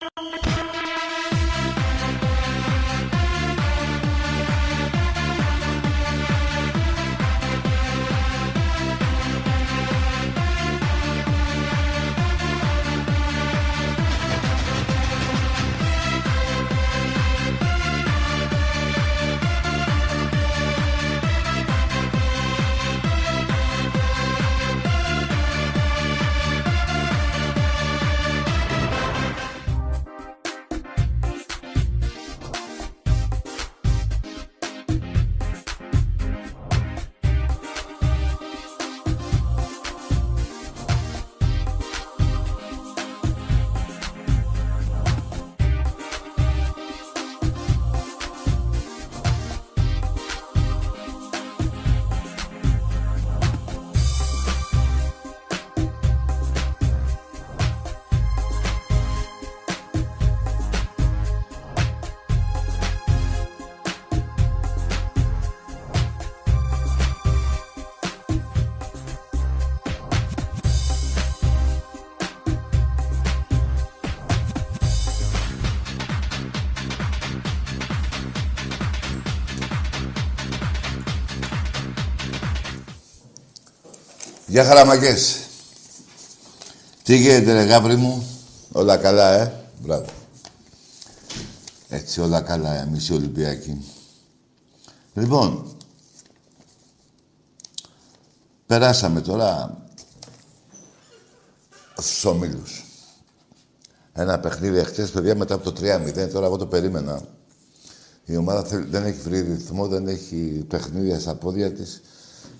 Thank you. Γεια χαραμακές. Τι γίνεται ρε γάβρι μου; Όλα καλά, ε; Μπράβο. Έτσι, όλα καλά, ε. Μισή Ολυμπιακή. Λοιπόν, περάσαμε τώρα στους ομίλους. Ένα παιχνίδι εχθές, παιδιά, μετά από το 3-0. Τώρα εγώ το περίμενα. Η ομάδα δεν έχει βρει ρυθμό, δεν έχει παιχνίδια στα πόδια της.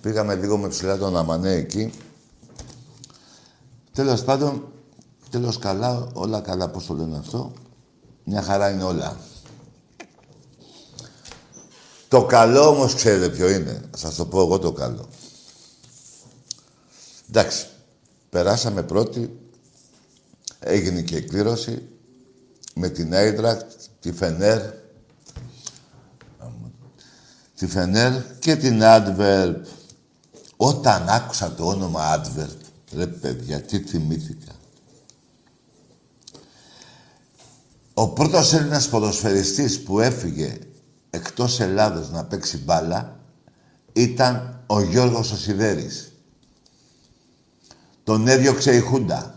Πήγαμε λίγο με ψηλά τον Αμανέ εκεί. Τέλος πάντων, τέλος καλά, όλα καλά, πώς το λένε αυτό. Μια χαρά είναι όλα. Το καλό όμως ξέρετε ποιο είναι. Θα σας το πω εγώ το καλό. Εντάξει, περάσαμε πρώτη, έγινε και εκκλήρωση με την Έιντρακτ, τη Φενέρ, τη Φενέρ και την Άντβερπ. Όταν άκουσα το όνομα Advert, ρε παιδιά, τι θυμήθηκα. Ο πρώτος Έλληνας ποδοσφαιριστής που έφυγε εκτός Ελλάδος να παίξει μπάλα ήταν ο Γιώργος Οσιδέρης. Τον έδιωξε η Χούντα.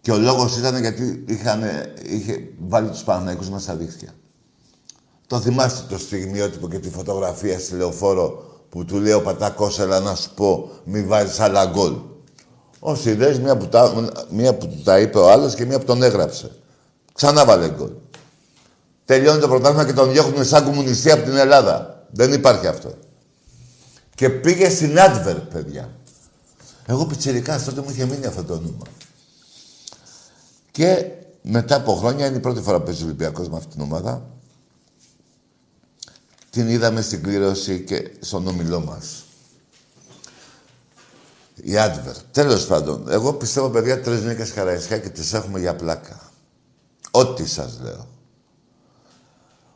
Και ο λόγος ήταν γιατί είχαν, είχε βάλει τους Παναγικούς μας στα δίχτυα. Το θυμάστε το στιγμιότυπο και τη φωτογραφία στη λεωφόρο που του λέει ο Πατάκος, έλα να σου πω, μη βάζεις άλλα γκολ. Ο Σιδές, μία που, τα, μία που του τα είπε ο άλλος και μία που τον έγραψε. Ξανά βάλε γκολ. Τελειώνει το πρωτάθλημα και τον διώχνουν σαν κομμουνιστή από την Ελλάδα. Δεν υπάρχει αυτό. Και πήγε στην Άντβερ, παιδιά. Εγώ πιτσιρικά, τότε μου είχε μείνει αυτό το όνομα. Και μετά από χρόνια, είναι η πρώτη φορά που παίζει ο Ολυμπιακός με αυτήν την ομάδα, την είδαμε στην κλήρωση και στον ομιλό μας. Η Adver. Τέλος πάντων, εγώ πιστεύω, παιδιά, τρεις νίκες Καραϊσκά και τις έχουμε για πλάκα. Ό,τι σας λέω.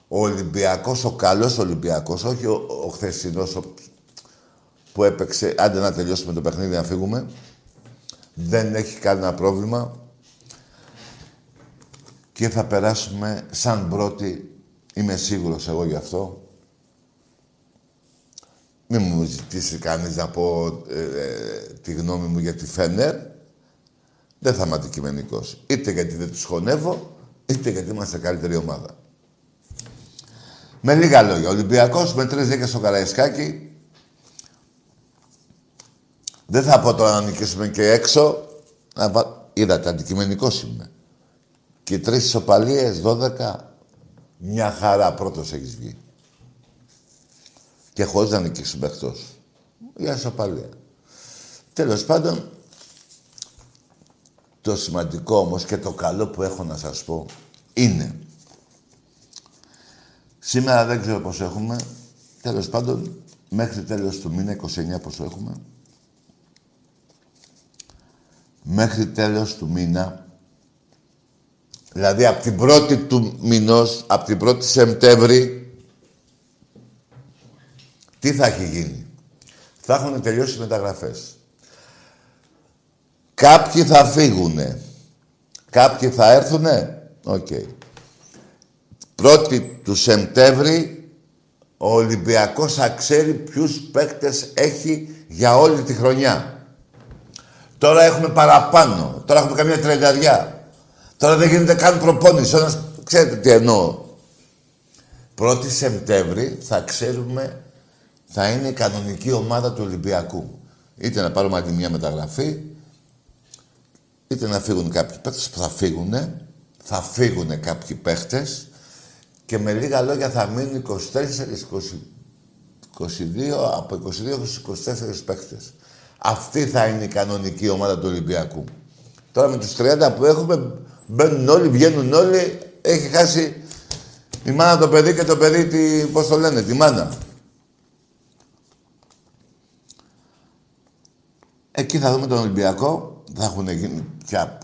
Ο Ολυμπιακός, ο καλός Ολυμπιακός, όχι ο, ο χθεσινός που έπαιξε, άντε να τελειώσουμε το παιχνίδι να φύγουμε, δεν έχει κανένα πρόβλημα και θα περάσουμε σαν πρώτη, είμαι σίγουρος εγώ γι' αυτό, μην μου ζητήσει κανείς να πω ε, ε, τη γνώμη μου για τη Φένερ. Δεν θα είμαι αντικειμενικός. Είτε γιατί δεν τους χωνεύω, είτε γιατί είμαστε καλύτερη ομάδα. Με λίγα λόγια. Ο Ολυμπιακός με τρεις δίκες στο Καραϊσκάκι. Δεν θα πω τώρα να νικήσουμε και έξω. Να βα... Είδατε, αντικειμενικός είμαι. Και τρεις ισοπαλίες, 12. Μια χαρά πρώτος έχεις βγει και χωρίς να νικήσουμε εκτός. Για ισοπαλία. Τέλος πάντων, το σημαντικό όμως και το καλό που έχω να σας πω είναι σήμερα δεν ξέρω πώς έχουμε, τέλος πάντων μέχρι τέλος του μήνα, 29 πόσο έχουμε, μέχρι τέλος του μήνα, δηλαδή από την πρώτη του μηνός, από την πρώτη Σεπτέμβρη, τι θα έχει γίνει; Θα έχουν τελειώσει οι μεταγραφές. Κάποιοι θα φύγουνε. Κάποιοι θα έρθουνε. OK. Okay. Πρώτη του Σεπτέμβρη ο Ολυμπιακός θα ξέρει ποιους παίκτες έχει για όλη τη χρονιά. Τώρα έχουμε παραπάνω. Τώρα έχουμε καμία τρενταριά. Τώρα δεν γίνεται καν προπόνηση. Ένας... Ξέρετε τι εννοώ. Πρώτη Σεπτέμβρη θα ξέρουμε, θα είναι η κανονική ομάδα του Ολυμπιακού. Είτε να πάρουμε άλλη μια μεταγραφή, είτε να φύγουν κάποιοι παίχτες που θα φύγουν, θα φύγουν κάποιοι παίχτες και με λίγα λόγια θα μείνουν 24, 22, από 22 24 παίχτες. Αυτή θα είναι η κανονική ομάδα του Ολυμπιακού. Τώρα με τους 30 που έχουμε, μπαίνουν όλοι, βγαίνουν όλοι, έχει χάσει η μάνα το παιδί και το παιδί, τη, πώς το λένε, τη μάνα. Εκεί θα δούμε τον Ολυμπιακό. Θα έχουν γίνει πια,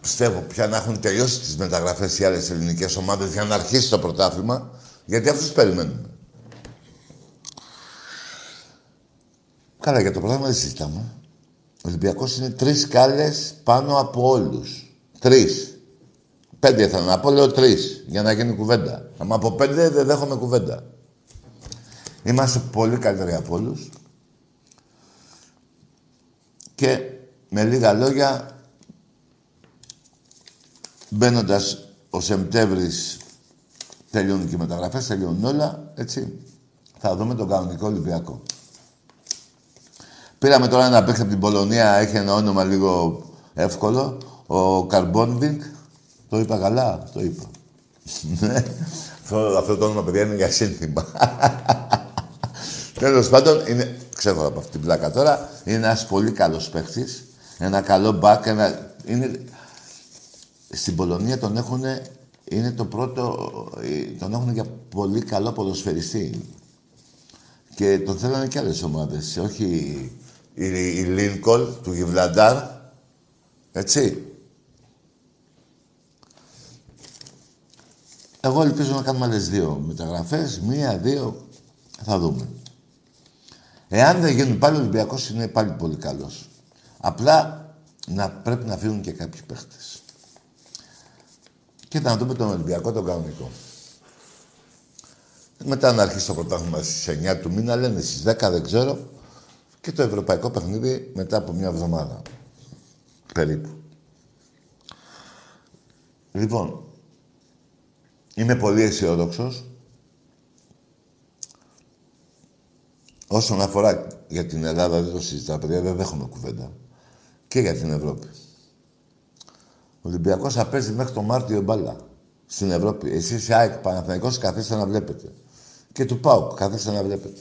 πιστεύω πια να έχουν τελειώσει τις μεταγραφές οι άλλες ελληνικές ομάδες για να αρχίσει το πρωτάθλημα. Γιατί αυτούς περιμένουμε. Καλά, για το πρωτάθλημα δεν συζητάμε. Ο Ολυμπιακός είναι τρεις κάλες πάνω από όλους. Τρεις. Πέντε ήθελα να πω, λέω τρεις για να γίνει κουβέντα. Αλλά από πέντε δεν δέχομαι κουβέντα. Είμαστε πολύ καλύτεροι από όλους. Και με λίγα λόγια, μπαίνοντας ο Σεπτέμβρης, τελειώνουν και οι μεταγραφές, τελειώνουν όλα, έτσι. Θα δούμε τον κανονικό Ολυμπιακό. Πήραμε τώρα ένα παίχτη από την Πολωνία, έχει ένα όνομα λίγο εύκολο. Ο Καρμπόνβινγκ, το είπα καλά, το είπα. Ναι. αυτό, το όνομα, παιδιά, είναι για σύνθημα. Τέλος πάντων, είναι, ξέρω από αυτή την πλάκα τώρα, είναι ένας πολύ καλός παίχτη. Ένα καλό μπακ. Ένα, είναι, στην Πολωνία τον έχουν, είναι το πρώτο, τον έχουν για πολύ καλό ποδοσφαιριστή. Και τον θέλανε και άλλες ομάδες. Όχι η, η Λίνκολ του Γιβλαντάρ. Έτσι. Εγώ ελπίζω να κάνουμε άλλες δύο μεταγραφές. Μία, δύο, θα δούμε. Εάν δεν γίνουν πάλι ο Ολυμπιακός, είναι πάλι πολύ καλός. Απλά να πρέπει να φύγουν και κάποιοι παίχτες. Και να δούμε τον Ολυμπιακό, τον κανονικό. Μετά να αρχίσει το πρωτάθλημα στις 9 του μήνα, λένε στις 10, δεν ξέρω. Και το ευρωπαϊκό παιχνίδι μετά από μια εβδομάδα. Περίπου. Λοιπόν, Είμαι πολύ αισιόδοξος. Όσον αφορά για την Ελλάδα, δεν το συζητάω, παιδιά, δεν δέχομαι κουβέντα. Και για την Ευρώπη. Ο Ολυμπιακός θα παίζει μέχρι τον Μάρτιο μπάλα στην Ευρώπη. Εσείς είσαι ΑΕΚ Παναθανικό, καθίστε να βλέπετε. Και του ΠΑΟΚ, καθίστε να βλέπετε.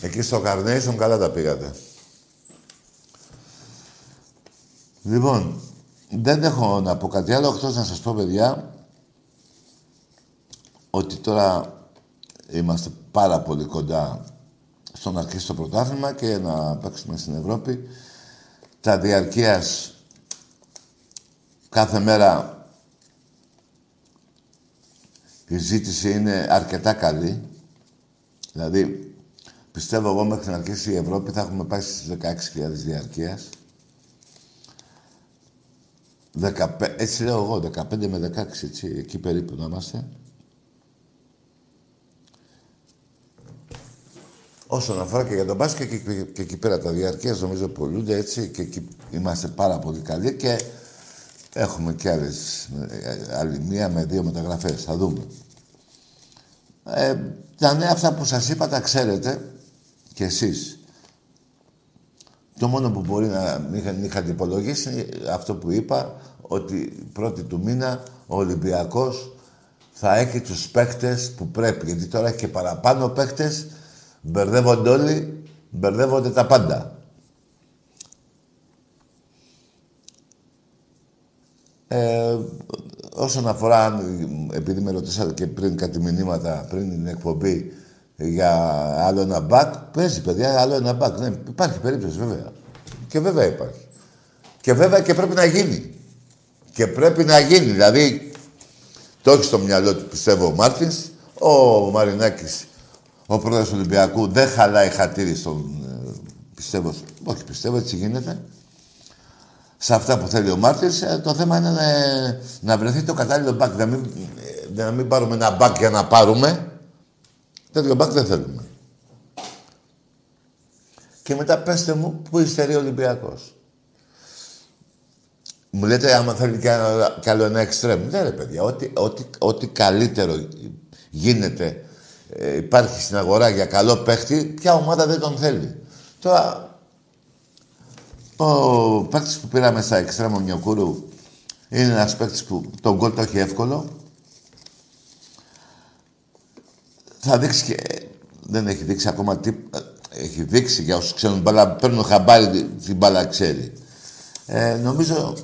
Εκεί στο Carnation καλά τα πήγατε. Λοιπόν, δεν έχω να πω κάτι άλλο, εκτός να σας πω, παιδιά, ότι τώρα είμαστε πάρα πολύ κοντά στο να αρχίσει το πρωτάθλημα και να παίξουμε στην Ευρώπη. Τα διαρκείας κάθε μέρα η ζήτηση είναι αρκετά καλή. Δηλαδή, πιστεύω εγώ μέχρι να αρχίσει η Ευρώπη θα έχουμε πάει στις 16.000 διαρκείας. 15, έτσι λέω εγώ, 15 με 16, έτσι, εκεί περίπου να είμαστε. Όσον αφορά και για τον μπάσκετ και, και, και, εκεί πέρα τα διαρκείας νομίζω πολλούνται έτσι και εκεί είμαστε πάρα πολύ καλοί και έχουμε και άλλες, ε, άλλη μία με δύο μεταγραφές. Θα δούμε. Ε, τα νέα αυτά που σας είπα τα ξέρετε κι εσείς. Το μόνο που μπορεί να μην είχατε υπολογίσει είναι αυτό που είπα, ότι πρώτη του μήνα ο Ολυμπιακός θα έχει τους παίχτες που πρέπει. Γιατί τώρα έχει και παραπάνω παίχτες, μπερδεύονται όλοι, μπερδεύονται τα πάντα. Ε, όσον αφορά, επειδή με ρωτήσατε και πριν κάτι μηνύματα, πριν την εκπομπή, για άλλο ένα μπακ, παίζει παιδιά, άλλο ένα μπακ. Ναι, υπάρχει περίπτωση βέβαια. Και βέβαια υπάρχει. Και βέβαια και πρέπει να γίνει. Και πρέπει να γίνει. Δηλαδή, το έχεις στο μυαλό του, πιστεύω, ο Μάρτινς, ο Μαρινάκης, ο πρόεδρος του Ολυμπιακού, δεν χαλάει χατήρι στον... Ε, πιστεύω, όχι πιστεύω, έτσι γίνεται. σε αυτά που θέλει ο Μάρτης. Ε, το θέμα είναι να, να βρεθεί το κατάλληλο μπακ. Να μην, να μην πάρουμε ένα μπακ για να πάρουμε. Τέτοιο μπακ δεν θέλουμε. Και μετά πέστε μου πού υστερεί ο Ολυμπιακός; Μου λέτε άμα θέλει κι άλλο, κι άλλο ένα εξτρέμ. Ναι ρε παιδιά, ό,τι, ό,τι, ό,τι καλύτερο γίνεται, ε, υπάρχει στην αγορά για καλό παίχτη, ποια ομάδα δεν τον θέλει. Τώρα, ο παίχτης που πήραμε στα εξτρέμ, ο Νιοκούρου, είναι ένας παίχτης που τον γκολ το έχει εύκολο. Θα δείξει και... Δεν έχει δείξει ακόμα τι... Έχει δείξει για όσους ξέρουν μπάλα, παίρνουν χαμπάρι την μπάλα ξέρει. Ε, νομίζω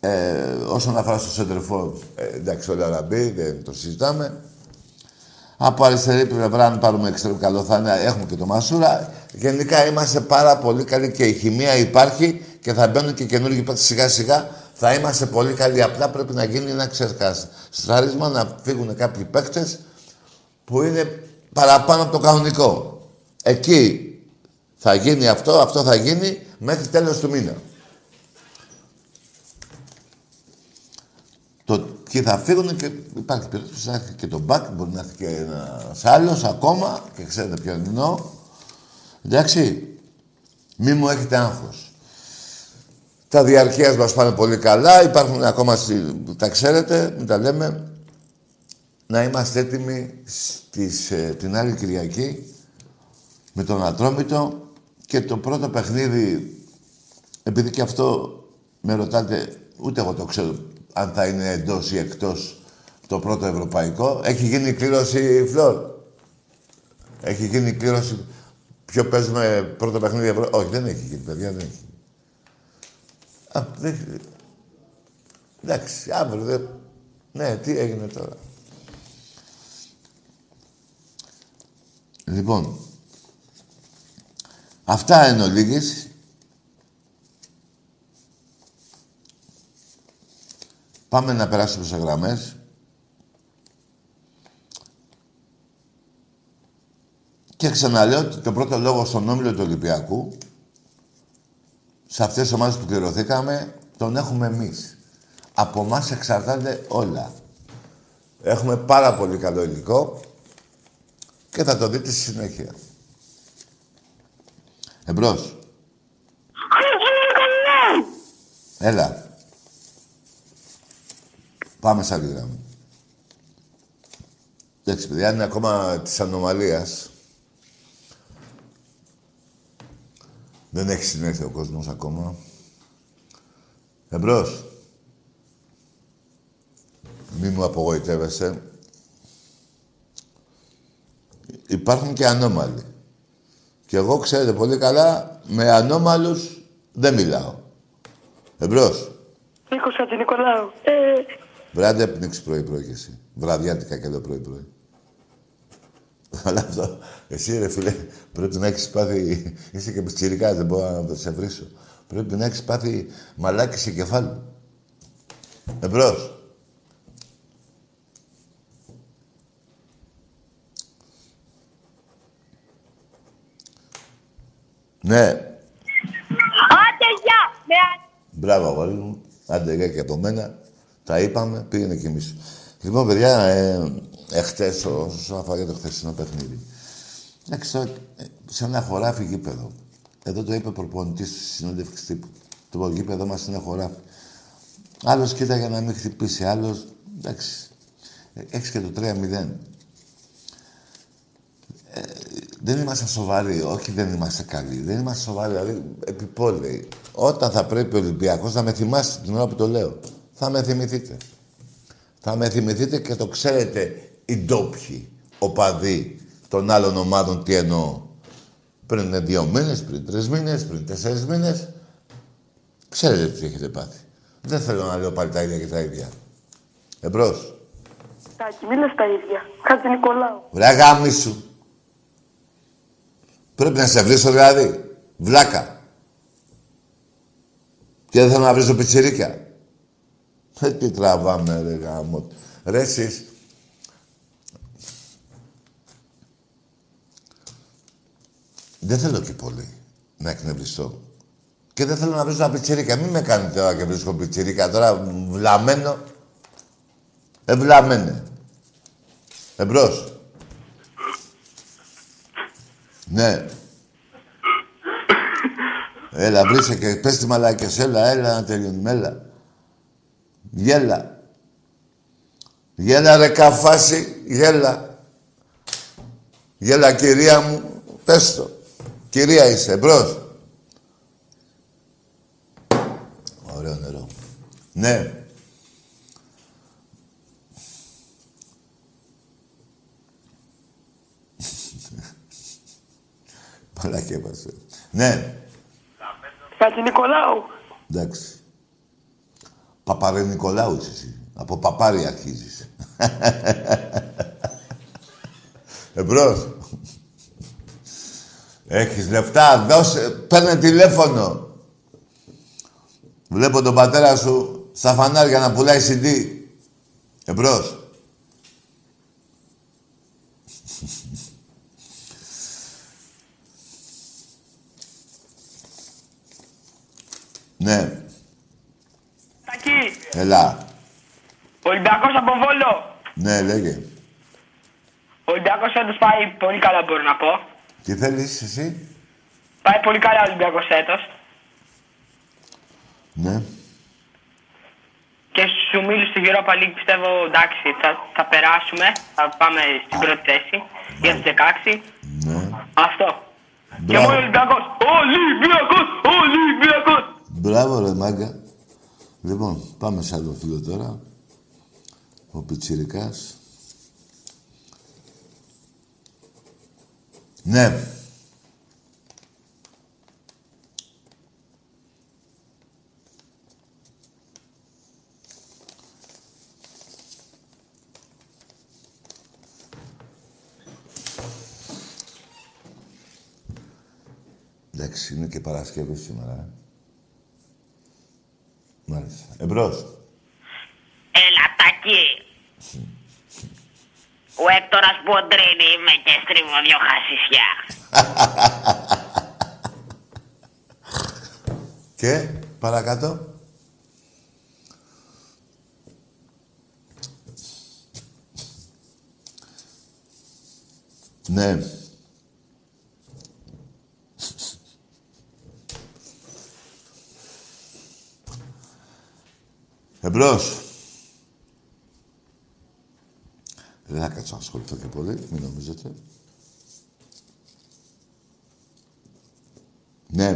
ε, όσον αφορά στο Σέντερφορ, ε, εντάξει, ο Λαραμπή, δεν το συζητάμε. Από αριστερή πλευρά, αν πάρουμε εξτρέμ καλό θα είναι, έχουμε και το Μασούρα. Γενικά είμαστε πάρα πολύ καλοί και η χημεία υπάρχει και θα μπαίνουν και καινούργιοι παίκτες σιγά σιγά. Θα είμαστε πολύ καλοί. Απλά πρέπει να γίνει ένα ξεσκαστράρισμα, να φύγουν κάποιοι παίκτες που είναι παραπάνω από το κανονικό. Εκεί θα γίνει αυτό, αυτό θα γίνει μέχρι τέλος του μήνα. Το, και θα φύγουν και υπάρχει περίπτωση να έρθει και το μπακ, μπορεί να έρθει και ένας άλλος ακόμα και ξέρετε ποιον εννοώ. Εντάξει, μη μου έχετε άγχος. Τα διαρκείας μας πάνε πολύ καλά, υπάρχουν ακόμα, τα ξέρετε, μην τα λέμε. Να είμαστε έτοιμοι στις, ε, την άλλη Κυριακή με τον Ατρόμητο και το πρώτο παιχνίδι, επειδή και αυτό με ρωτάτε, ούτε εγώ το ξέρω αν θα είναι εντός ή εκτός το πρώτο ευρωπαϊκό. Έχει γίνει κλήρωση φλόρ. Έχει γίνει κλήρωση. Ποιο παίζουμε πρώτο παιχνίδι ευρώ. Όχι, δεν έχει γίνει, παιδιά, δεν έχει. Α, δεν... Εντάξει, αύριο δεν... Ναι, τι έγινε τώρα. Λοιπόν, αυτά είναι ο Πάμε να περάσουμε σε γραμμές. Και ξαναλέω ότι το πρώτο λόγο στον όμιλο του Ολυμπιακού, σε αυτές τις ομάδες που κληρωθήκαμε, τον έχουμε εμείς. Από εμάς εξαρτάται όλα. Έχουμε πάρα πολύ καλό υλικό και θα το δείτε στη συνέχεια. Εμπρός. Έλα. Πάμε σε άλλη γραμμή. Εντάξει, παιδιά, είναι ακόμα της ανομαλίας. Δεν έχει συνέλθει ο κόσμος ακόμα. Εμπρός. Μη μου απογοητεύεσαι. Υπάρχουν και ανώμαλοι. Και εγώ, ξέρετε πολύ καλά, με ανώμαλους δεν μιλάω. Εμπρός. Νίκος Νικολάου. Ε, Βράδυ πνίξει πρωί-πρωί και εσύ. Βραδιάτικα και εδώ πρωί-πρωί. Αλλά αυτό, εσύ ρε φίλε, πρέπει να έχεις πάθει... Είσαι και πιτσιρικά, δεν μπορώ να σε βρίσω. Πρέπει να έχεις πάθει μαλάκι σε κεφάλι. Εμπρός. Ναι. Άντε, γεια! Μπράβο, αγόρι μου. Άντε, γεια και από μένα. Τα είπαμε, πήγαινε κι εμείς. Λοιπόν, παιδιά, ε, εχθές, όσον αφορά το χθεσινό παιχνίδι. Εντάξει, ε, σε ένα χωράφι γήπεδο. Εδώ το είπε ο προπονητής στη συνέντευξης τύπου. Το γήπεδο μας είναι χωράφι. Άλλος κοίτα για να μην χτυπήσει, άλλος... Εντάξει, έχεις και το 3-0. Ε, δεν είμαστε σοβαροί, όχι δεν είμαστε καλοί. Δεν είμαστε σοβαροί, δηλαδή επιπόλαιοι. Όταν θα πρέπει ο Ολυμπιακός να με θυμάσει την ώρα που το λέω θα με θυμηθείτε. Θα με θυμηθείτε και το ξέρετε οι ντόπιοι οπαδοί των άλλων ομάδων τι εννοώ. Πριν δύο μήνες, πριν τρεις μήνες, πριν τέσσερις μήνες. Ξέρετε τι έχετε πάθει. Δεν θέλω να λέω πάλι τα ίδια και τα ίδια. Εμπρός. Τάκη, μη λες τα ίδια. Χάτσε Νικολάου. Βρε γάμι σου. Πρέπει να σε βρίσω δηλαδή. Βλάκα. Και δεν θέλω να βρίσω πιτσιρίκια. Ε, τι τραβάμε, ρε γάμο. Ρε εσείς, δεν θέλω και πολύ να εκνευριστώ. Και δεν θέλω να βρίσκω ένα πιτσιρίκα. Μην με κάνετε τώρα και βρίσκω πιτσιρίκα. Τώρα βλαμμένο. Ευλαμμένε. Εμπρός. Ναι. Έλα, βρίσκε και πες τη μαλάκες. Έλα, έλα να τελειώνουμε. Έλα. Γέλα. Γέλα ρε καφάση. Γέλα. Γέλα κυρία μου. Πες το. Κυρία είσαι. Εμπρός. Ωραίο νερό. Ναι. Μαλακία μας. Ναι. Χατζη Νικολάου. Εντάξει. Παπαρέ Νικολάους είσαι εσύ. Από παπάρι αρχίζεις. Εμπρός. Έχεις λεφτά, δώσε, παίρνε τηλέφωνο. Βλέπω τον πατέρα σου στα φανάρια να πουλάει CD. Εμπρός. ναι. Τακί. Έλα. Ολυμπιακός από Βόλο. Ναι, λέγε. Ο Ολυμπιακός έτος πάει πολύ καλά μπορώ να πω. Τι θέλεις εσύ; Πάει πολύ καλά ο Ολυμπιακός έτος. Ναι. Και στους ομίλους του Europa League πιστεύω εντάξει θα, θα περάσουμε. Θα πάμε στην πρώτη θέση για τους 16. Ναι. Αυτό. Και Μπράβο. μόνο ο Ολυμπιακός. Ολυμπιακός! Ολυμπιακός! Μπράβο ρε μάγκα. Λοιπόν, πάμε σε άλλο φίλο τώρα. Ο Πιτσιρικάς. Ναι. Εντάξει, είναι και Παρασκευή σήμερα, ε. Μάλιστα. Εμπρός. Έλα, τακί. Ο Έκτορας Μποντρίνη είμαι και στρίβω δυο χασισιά. Και, παρακάτω. Ναι. Εμπρός. Δεν θα κάτσω να ασχοληθώ και πολύ, μην νομίζετε. Ναι.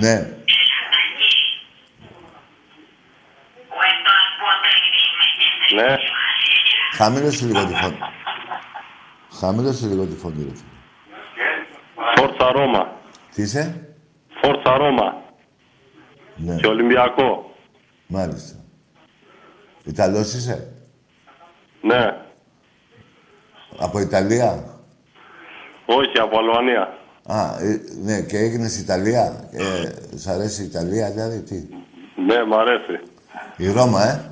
Ναι. Ο Έκτορας Μποντρίνη είμαι και στρίβω Ναι. δυο χασισιά. Χαμήλωσε λίγο τη φωνή. Χαμήλωσε λίγο τη φωνή, ρε φίλε. Φόρτσα Ρώμα. Τι είσαι; Φόρτσα Ρώμα. Ναι, Και Ολυμπιακό. μάλιστα. Ιταλός είσαι; Ναι. Από Ιταλία; Όχι, από Αλβανία. Α, ε, ναι, και έγινες Ιταλία. Ε, σ' αρέσει η Ιταλία, δηλαδή, τι; Ναι, μ' αρέσει. Η Ρώμα, ε;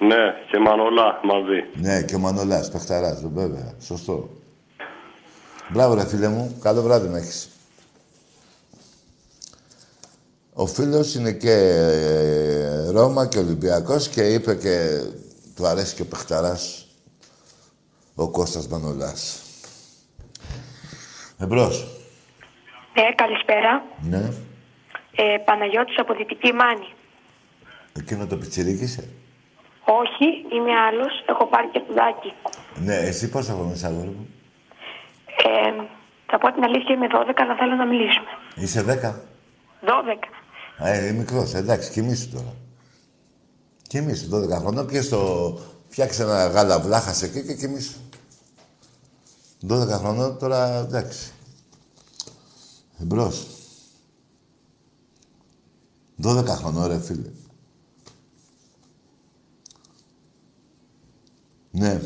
Ναι, και Μανολά μαζί. Ναι, και ο Μανολάς, παιχταράς, βέβαια. Σωστό. Μπράβο, ρε φίλε μου. Καλό βράδυ να έχεις. Ο φίλος είναι και ε, Ρώμα και Ολυμπιακός και είπε και του αρέσει και ο παιχταράς ο Κώστας Μανολάς. Εμπρός. Ναι, καλησπέρα. Ναι. Ε, Παναγιώτης από Δυτική Μάνη. Εκείνο το πιτσιρίκι είσαι. Όχι, είμαι άλλος. Έχω πάρει και πουδάκι. Ναι, εσύ πόσο χρόνο είσαι, αγόρι μου; Ε, θα πω την αλήθεια, είμαι 12, αλλά θέλω να μιλήσουμε. Είσαι 10. 12. Α, ε, είναι μικρός. Εντάξει, κοιμήσου τώρα. Κοιμήσου, 12 χρονών. Πιες το... Φτιάξε ένα γάλα βλάχας εκεί και κοιμήσου. 12 χρονών τώρα, εντάξει. Εμπρός. 12 χρονών, ρε φίλε. Ναι. Ναι,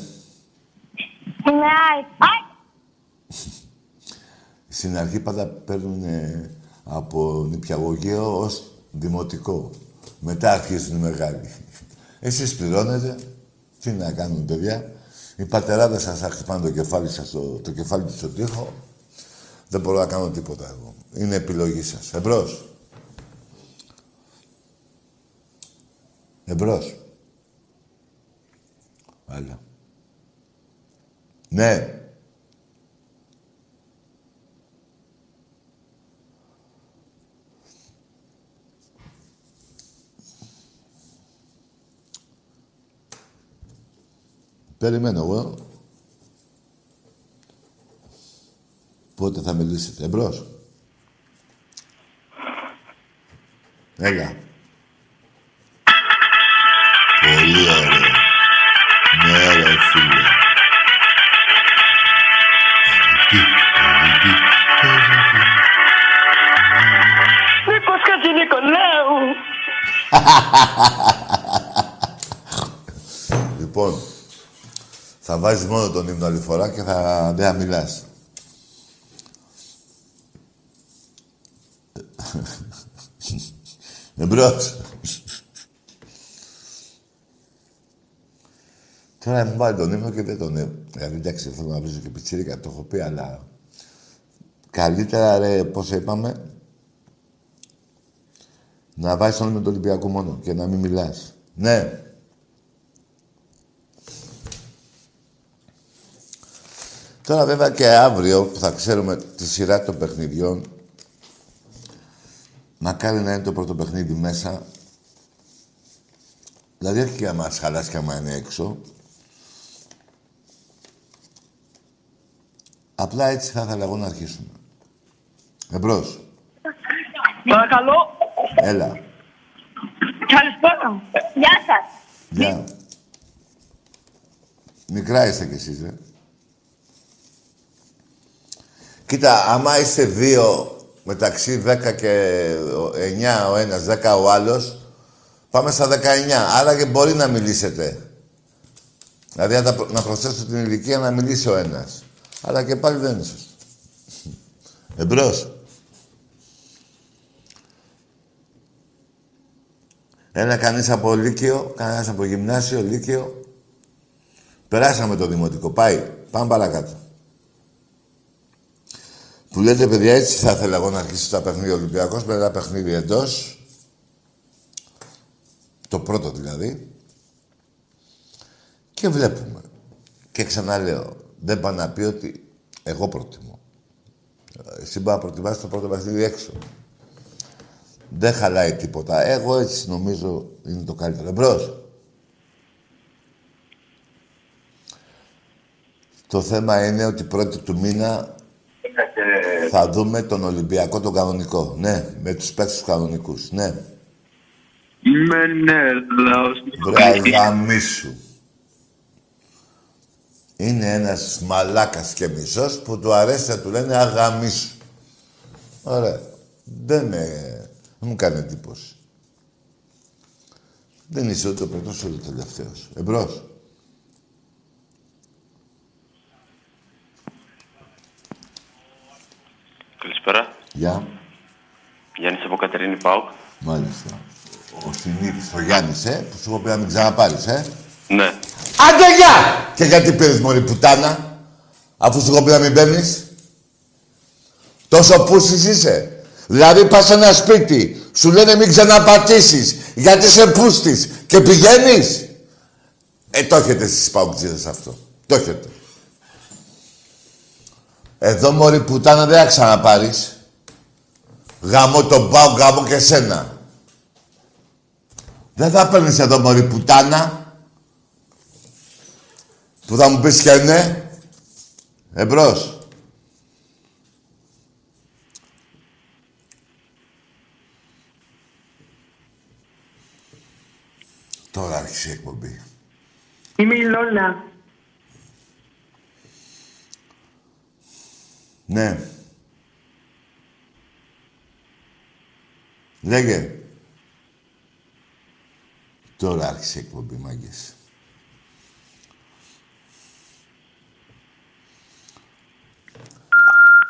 Στην αρχή πάντα παίρνουν ε, από νηπιαγωγείο ως δημοτικό. Μετά αρχίζουν οι μεγάλοι. Εσείς πληρώνετε. Τι να κάνουμε, παιδιά. Οι πατεράδες σας θα χτυπάνε το κεφάλι σας, το, το κεφάλι τους στο τοίχο. Δεν μπορώ να κάνω τίποτα εγώ. Είναι επιλογή σας. Εμπρός. Εμπρός. Άλλα. Ναι. Περιμένω εγώ. Πότε θα μιλήσετε. Εμπρός. Έλα. Πολύ ωραίο. Ναι, ρε φίλε. Νίκος Νικολάου. Λοιπόν, θα βάζεις μόνο τον ύμνο άλλη φορά και θα δεν θα μιλάς. Εμπρός. Τώρα μου βάλει τον ύμνο και δεν τον έμεινε. Δηλαδή, εντάξει, θέλω να βρίζω και πιτσίρικα, το έχω πει, αλλά... Καλύτερα, ρε, πώς είπαμε, να βάζεις τον ύμνο του Ολυμπιακού μόνο και να μην μιλάς. Ναι. Τώρα βέβαια και αύριο που θα ξέρουμε τη σειρά των παιχνιδιών μακάρι να είναι το πρώτο παιχνίδι μέσα. Δηλαδή όχι και να μας χαλάσει και άμα είναι έξω. Απλά έτσι θα ήθελα εγώ να αρχίσουμε. Εμπρός. Παρακαλώ. Έλα. Καλησπέρα. Γεια σας. Γεια. Μικρά είστε κι εσείς, ρε. Κοίτα, άμα είστε δύο μεταξύ 10 και 9 ο ένας, 10 ο άλλος, πάμε στα 19. Άρα και μπορεί να μιλήσετε. Δηλαδή να, τα- να προσθέσω την ηλικία να μιλήσει ο ένας. Αλλά και πάλι δεν είναι σωστό. Εμπρός. Ένα κανείς από Λύκειο, κανένας από Γυμνάσιο, Λύκειο. Περάσαμε το Δημοτικό. Πάει. Πάμε παρακάτω. Που λέτε, παιδιά, έτσι θα ήθελα εγώ να αρχίσει τα παιχνίδια Ολυμπιακός με ένα παιχνίδι εντός. Το πρώτο δηλαδή. Και βλέπουμε. Και ξαναλέω, δεν πάει να πει ότι εγώ προτιμώ. Εσύ μπορεί να προτιμάς το πρώτο παιχνίδι έξω. Δεν χαλάει τίποτα. Εγώ έτσι νομίζω είναι το καλύτερο. Εμπρός. Το θέμα είναι ότι πρώτη του μήνα θα δούμε τον Ολυμπιακό τον κανονικό. Ναι, με τους παίκτες τους κανονικούς. Ναι. Μενέλαος. Βρε γαμίσου. Είναι ένας μαλάκας και μισός που του αρέσει να του λένε αγαμίσου. Ωραία. Δεν με... Δεν μου κάνει εντύπωση. Δεν είσαι ούτε ο πρώτος ούτε ο τελευταίος. Εμπρός. Καλησπέρα. Γεια. Γιάννης από Κατερίνη Πάουκ. Μάλιστα. Ο συνήθις, ο Γιάννης, ε, που σου έχω πει να μην ξαναπάρεις, ε. Ναι. Άντε γεια! Και γιατί πήρες μωρή πουτάνα, αφού σου έχω πει να μην παίρνεις; Τόσο πούσης είσαι. Δηλαδή πας σε ένα σπίτι, σου λένε μην ξαναπατήσεις, γιατί είσαι πούστης και πηγαίνεις; Ε, το έχετε εσείς παουκτζίδες αυτό. Το έχετε. Εδώ μωρή πουτάνα δεν θα ξαναπάρεις. Γαμώ τον πάω, γαμώ και σένα. Δεν θα παίρνεις εδώ μωρή πουτάνα. Που θα μου πεις και ναι. Εμπρός. Τώρα άρχισε η εκπομπή. Είμαι η Λόλα. Ναι. Λέγε. Τώρα άρχισε η εκπομπή, μάγκες.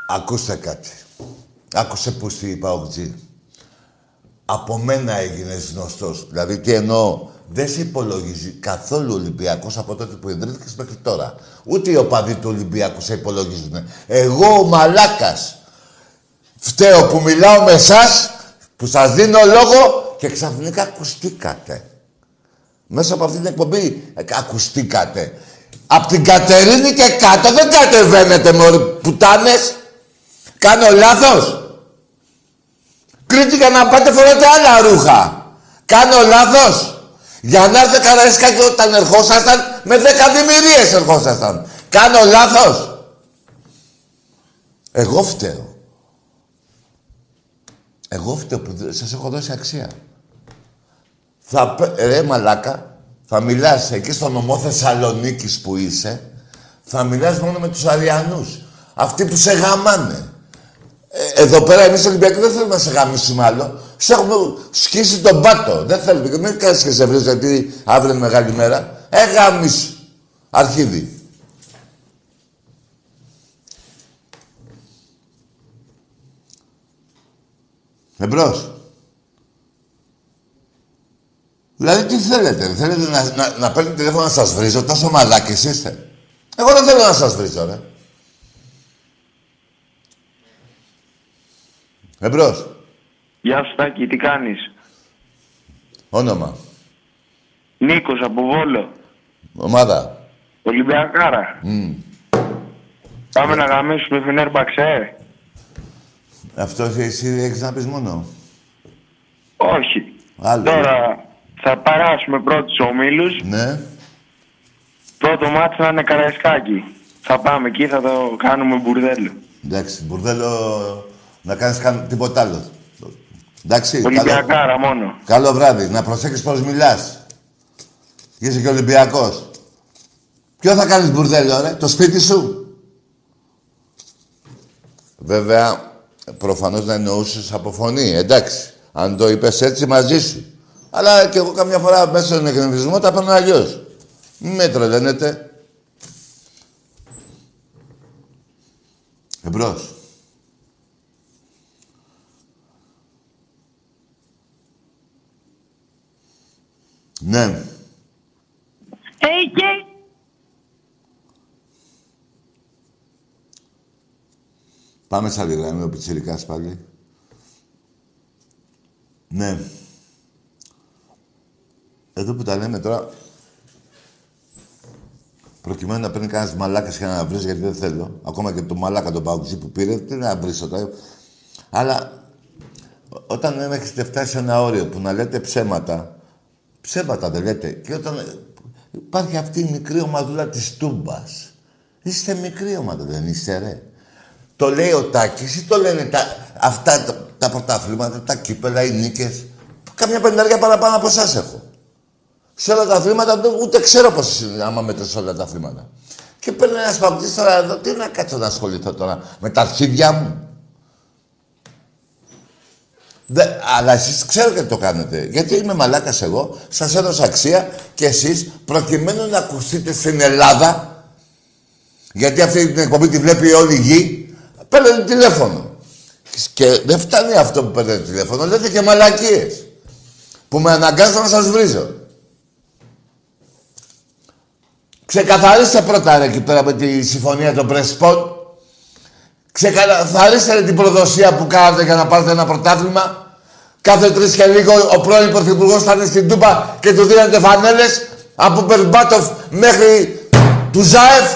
Ακούστε κάτι. Άκουσε που στη είπα, Οκτζή. Από μένα έγινες γνωστός. Δηλαδή, τι εννοώ. δεν σε υπολογίζει καθόλου ο Ολυμπιακός από τότε που ιδρύθηκες μέχρι τώρα. Ούτε οι οπαδοί του Ολυμπιακού σε υπολογίζουν. Εγώ ο Μαλάκας φταίω που μιλάω με εσάς, που σας δίνω λόγο και ξαφνικά ακουστήκατε. Μέσα από αυτή την εκπομπή ε, ακουστήκατε. Απ' την Κατερίνη και κάτω δεν κατεβαίνετε μωρέ πουτάνες. Κάνω λάθος; Κρήτη για να πάτε φοράτε άλλα ρούχα. Κάνω λάθος; Για να έρθετε καραϊσκά και όταν ερχόσασταν με δέκα δημιουργίες ερχόσασταν. Κάνω λάθος; Εγώ φταίω. Εγώ φταίω που σας έχω δώσει αξία. Θα, ρε μαλάκα, θα μιλάς εκεί στο νομό Θεσσαλονίκης που είσαι, θα μιλάς μόνο με τους Αριανούς. Αυτοί που σε γαμάνε. Ε, εδώ πέρα εμείς Ολυμπιακοί δεν θέλουμε να σε γαμίσουμε άλλο. Σε έχουμε σκίσει τον πάτο. Δεν θέλουμε. Μην κάνεις και σε βρεις γιατί αύριο είναι μεγάλη μέρα. Ε, γαμίσου. Αρχίδι. Εμπρός. Δηλαδή τι θέλετε, θέλετε να, να, να παίρνετε τηλέφωνο να σας βρίζω, τόσο μαλάκες είστε. Εγώ δεν θέλω να σας βρίζω, ρε. Εμπρός. Γεια σου Τάκη, τι κάνεις; Όνομα. Νίκος από Βόλο. Ομάδα. Ολυμπιακάρα. Μμ. Πάμε να γαμίσουμε Φενέρμπαξε. Αυτός εσύ έχεις να πεις μόνο. Όχι. Άλλο. Τώρα θα περάσουμε πρώτους ομίλους. Ναι. Πρώτο μάτι θα είναι Καραϊσκάκι. Θα πάμε εκεί, θα το κάνουμε μπουρδέλο. Εντάξει, μπουρδέλο να κάνεις καν... τίποτα άλλο. Εντάξει, καλό, Ολυμπιακάρα μόνο. καλό βράδυ. Να προσέχεις πώς μιλάς. Είσαι και Ολυμπιακός. Ποιο θα κάνεις μπουρδέλο, ρε, το σπίτι σου; Βέβαια, προφανώς να εννοούσες από φωνή, εντάξει. Αν το είπες έτσι, μαζί σου. Αλλά και εγώ καμιά φορά μέσα στον εκνευρισμό τα παίρνω αλλιώς. Μην με τρελαίνετε. Εμπρός. Ναι. Έχει. Πάμε σε άλλη γραμμή, ο Πιτσιρικάς πάλι. Ναι. Εδώ που τα λέμε τώρα, προκειμένου να παίρνει κανένας μαλάκας και να βρεις γιατί δεν θέλω. Ακόμα και το μαλάκα τον παγκοσί που πήρε, τι να βρεις τώρα. Αλλά όταν έχετε φτάσει σε ένα όριο που να λέτε ψέματα, ψέματα δεν λέτε. Και όταν ε, υπάρχει αυτή η μικρή ομαδούλα της Τούμπας. Είστε μικρή ομάδα, δεν είστε ρε. Το λέει ο Τάκης ή το λένε τα, αυτά τα, τα πρωταθλήματα, τα κύπελα, οι νίκες. Καμιά πενταριά παραπάνω από εσάς έχω. Σε όλα τα αθλήματα δεν- ούτε ξέρω πώς είναι άμα μετρήσω όλα τα αθλήματα. Και παίρνει ένας παγκοτής τώρα εδώ, τι να κάτσω να ασχοληθώ τώρα με τα αρχίδια μου. Δε, αλλά εσείς ξέρω γιατί το κάνετε. Γιατί είμαι μαλάκας εγώ, σας έδωσα αξία και εσείς προκειμένου να ακουστείτε στην Ελλάδα γιατί αυτή την εκπομπή τη βλέπει όλη η γη, παίρνετε τηλέφωνο. Και δεν φτάνει αυτό που παίρνετε τηλέφωνο, λέτε και μαλακίες. Που με αναγκάζουν να σας βρίζω. Ξεκαθαρίστε πρώτα ρε εκεί πέρα με τη συμφωνία των Πρεσπών. Ξεκαθαρίστε ρε, την προδοσία που κάνατε για να πάρετε ένα πρωτάθλημα. Κάθε τρεις και λίγο ο πρώην Πρωθυπουργός θα είναι στην Τούπα και του δίνετε φανέλες από Μπερμπάτοφ μέχρι του Ζάεφ.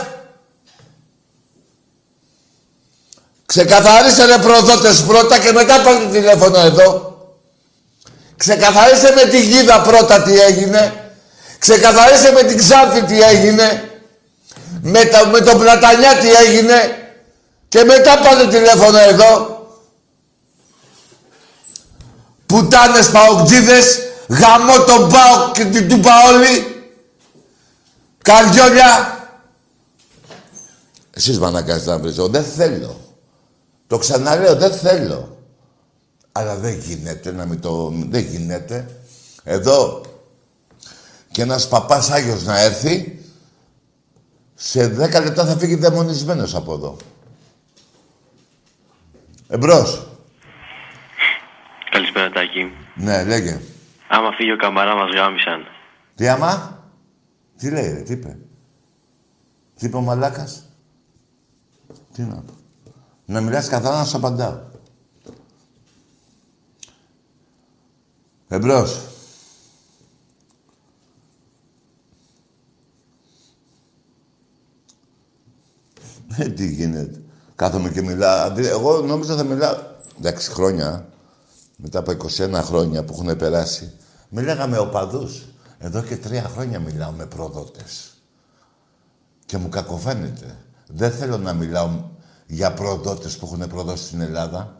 Ξεκαθαρίστε ρε προδότες πρώτα και μετά πάρτε τηλέφωνο εδώ. Ξεκαθαρίστε με τη Γίδα πρώτα τι έγινε. Ξεκαθαρίστε με την Ξάνθη τι έγινε. Με, τα, με τον Πλατανιά τι έγινε. Και μετά πάρτε τηλέφωνο εδώ. Πουτάνες παοκτζίδες, γαμώ τον Πάοκ και την Τούπα όλοι. Καρδιόλια. Εσείς με αναγκάζετε να βρίζω. Δεν θέλω. Το ξαναλέω, δεν θέλω. Αλλά δεν γίνεται να μην το... Δεν γίνεται. Εδώ και ένας παπάς Άγιος να έρθει, σε δέκα λεπτά θα φύγει δαιμονισμένος από εδώ. Εμπρός. Καλησπέρα, Τάκη. Ναι, λέγε. Άμα φύγει ο καμπαρά μας γάμισαν. Τι άμα; Τι λέει ρε, τι είπε; Τι είπε ο μαλάκας; Τι να πω. Να μιλάς καθαρά να σου απαντάω. Εμπρός. Ε, τι γίνεται. Κάθομαι και μιλάω. Αντί- Εγώ νόμιζα θα μιλάω. Εντάξει, χρόνια. Μετά από 21 χρόνια που έχουν περάσει. Μιλάγα με οπαδούς. Εδώ και τρία χρόνια μιλάω με προδότες. Και μου κακοφαίνεται. Δεν θέλω να μιλάω για προδότες που έχουν προδώσει στην Ελλάδα.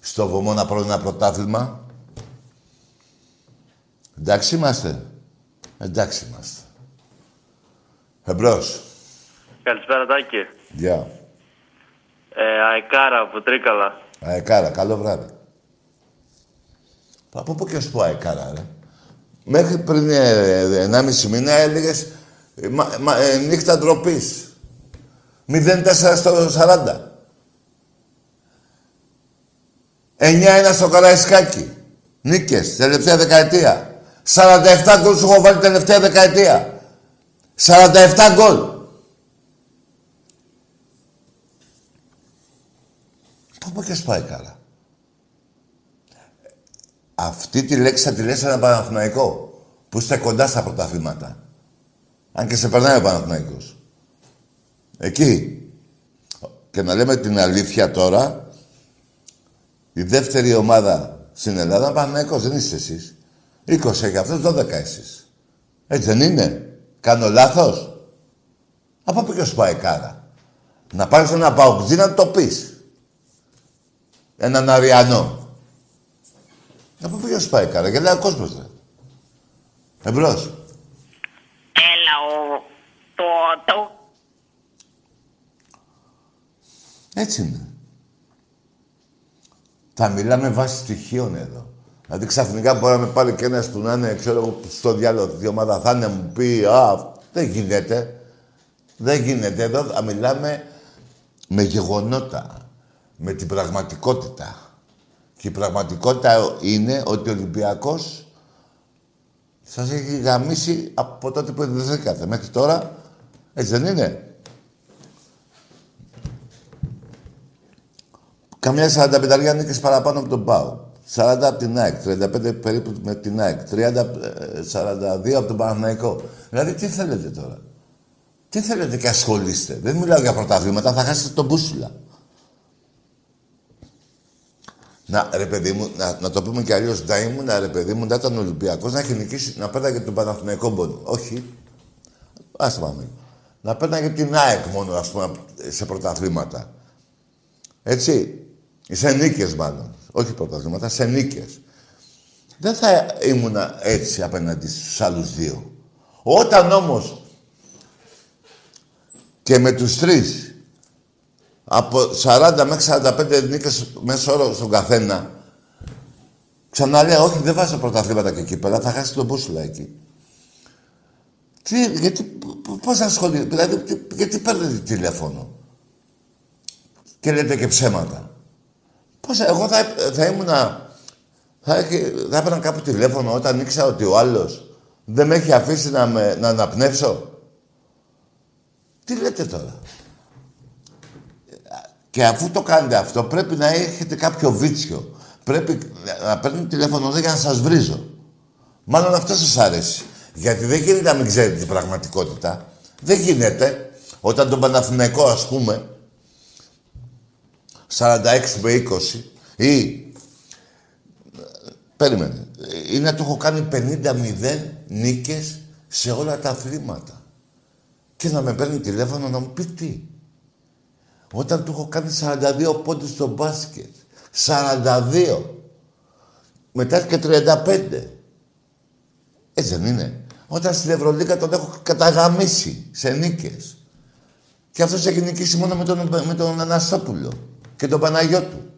Στο βωμό να πάρω ένα πρωτάθλημα. Εντάξει είμαστε. Εντάξει είμαστε. Εμπρός. Καλησπέρα, Τάκη. Γεια. Ε, Αεκάρα από Τρίκαλα. Αεκάρα, καλό βράδυ. Από πού και σου πω Αεκάρα, ρε. Μέχρι πριν ε, 1,5 μήνα έλεγες ε, μα, μα, ε, νύχτα ντροπής. 0-4 στο 40. 9-1 στο Καραϊσκάκι. Νίκες, τελευταία δεκαετία. 47 γκολ σου έχω βάλει τελευταία δεκαετία. 47 γκολ. Από πού και σου πάει καλά. Αυτή τη λέξη θα τη λες σε ένα Παναθηναϊκό που είστε κοντά στα πρωταθλήματα. Αν και σε περνάει ο Παναθηναϊκός. Εκεί. Και να λέμε την αλήθεια τώρα, η δεύτερη ομάδα στην Ελλάδα είναι ο Παναθηναϊκός, δεν είστε εσείς. 20 έχει αυτός, 12 εσείς. Έτσι δεν είναι; Κάνω λάθος; Από πού και σου πάει κάρα; Να πάρεις ένα παουτζί να το πεις. Έναν Αριανό. Από πού σου πάει κάρα, γελάει ο κόσμος, ρε. Εμπρός. Έλα, ο... Το... Το... Έτσι είναι. Θα μιλάμε βάσει στοιχείων εδώ. Δηλαδή ξαφνικά μπορεί να με πάρει και ένας που να είναι, ξέρω εγώ, στο διάλογο τη ομάδα θα είναι, μου πει, α, δεν γίνεται. Δεν γίνεται. Εδώ θα μιλάμε με γεγονότα. Με την πραγματικότητα. Και η πραγματικότητα είναι ότι ο Ολυμπιακός σας έχει γαμίσει από τότε που ιδρυθήκατε. Μέχρι τώρα, έτσι δεν είναι; Καμιά 45 νίκες παραπάνω από τον ΠΑΟ. 40 από την ΑΕΚ, 35 περίπου με την ΑΕΚ, 30, ε, 42 από τον Παναθηναϊκό. Δηλαδή, τι θέλετε τώρα; Τι θέλετε και ασχολείστε; Δεν μιλάω για πρωταθλήματα, θα χάσετε τον μπούσουλα. Να, ρε παιδί μου, να, να το πούμε και αλλιώς. Να ήμουν, ρε παιδί μου, να ήταν Ολυμπιακός, να έχει νικήσει, να πέταγε τον Παναθηναϊκό πόνο. Όχι. Ας πάμε. Να πέταγε την ΑΕΚ μόνο, ας πούμε, σε πρωταθλήματα. Έτσι. Σε νίκες μάλλον. Όχι πρωταθλήματα, σε νίκες. Δεν θα ήμουν έτσι απέναντι στους άλλους δύο. Όταν όμως και με τους τρεις από 40 μέχρι 45 νίκες μέσα όρο στον καθένα ξαναλέω, όχι δεν βάζω πρωταθλήματα και εκεί πέρα, θα χάσει τον μπούσουλα εκεί. Τι, γιατί, π- πώς ασχολείται, δηλαδή, τι- γιατί παίρνετε τηλέφωνο και λέτε και ψέματα; Πώς, εγώ θα, θα ήμουνα... Θα, έχει- θα έπαιρνα κάπου τηλέφωνο όταν ήξερα ότι ο άλλος δεν με έχει αφήσει να, με, να αναπνεύσω; Τι λέτε τώρα; Και αφού το κάνετε αυτό, πρέπει να έχετε κάποιο βίτσιο. Πρέπει να παίρνετε τηλέφωνο εδώ για να σας βρίζω. Μάλλον αυτό σας αρέσει. Γιατί δεν γίνεται να μην ξέρετε την πραγματικότητα. Δεν γίνεται. Όταν τον Παναθηναϊκό, ας πούμε, 46 με 20 ή... Περίμενε. Ή να το έχω κάνει 50-0 νίκες σε όλα τα αθλήματα. Και να με παίρνει τηλέφωνο να μου πει τι. Όταν του έχω κάνει 42 πόντους στο μπάσκετ. 42. Μετά και 35. Έτσι δεν είναι. Όταν στην Ευρωλίκα τον έχω καταγαμίσει σε νίκες. Και αυτός έχει νικήσει μόνο με τον, με τον Αναστόπουλο και τον Παναγιώτου.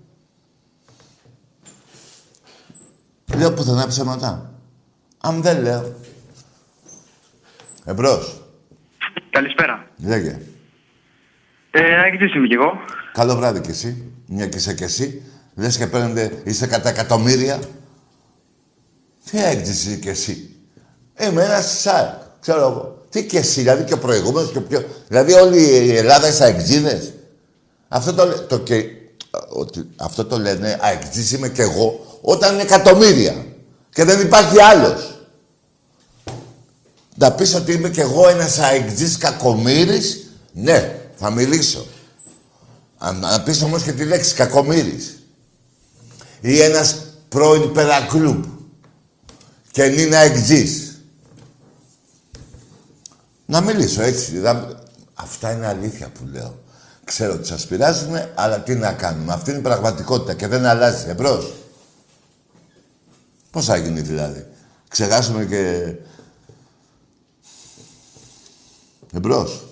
Λέω πουθενά ψέματα. Αν δεν λέω. Εμπρός. Καλησπέρα. Λέγε. Ε, Άγγιτης είμαι κι εγώ; Καλό βράδυ κι εσύ. Μια και είσαι κι εσύ. Λες και παίρνετε, είστε κατά εκατομμύρια. Τι έκδυση κι εσύ. Είμαι ένα ΣΑΕΚ. Ξέρω εγώ. Τι και εσύ, δηλαδή και ο προηγούμενος και πιο. Δηλαδή όλη η Ελλάδα είσαι αεξίδες. Αυτό το, λέ- το, και, ότι, αυτό το λένε αεξής είμαι κι εγώ όταν είναι εκατομμύρια. Και δεν υπάρχει άλλος. Να πεις ότι είμαι κι εγώ ένας αεξής κακομύρης, ναι, θα μιλήσω. Αν να πεις όμως και τη λέξη κακομύρης. Ή ένας πρώην περακλούμπ. Και είναι αεξής. Να μιλήσω έτσι. να- Αυτά είναι αλήθεια που λέω. Ξέρω ότι σας πειράζουν, αλλά τι να κάνουμε. Αυτή είναι η πραγματικότητα και δεν αλλάζει. Εμπρός. Πώς θα γίνει δηλαδή. Ξεχάσουμε και... Εμπρός.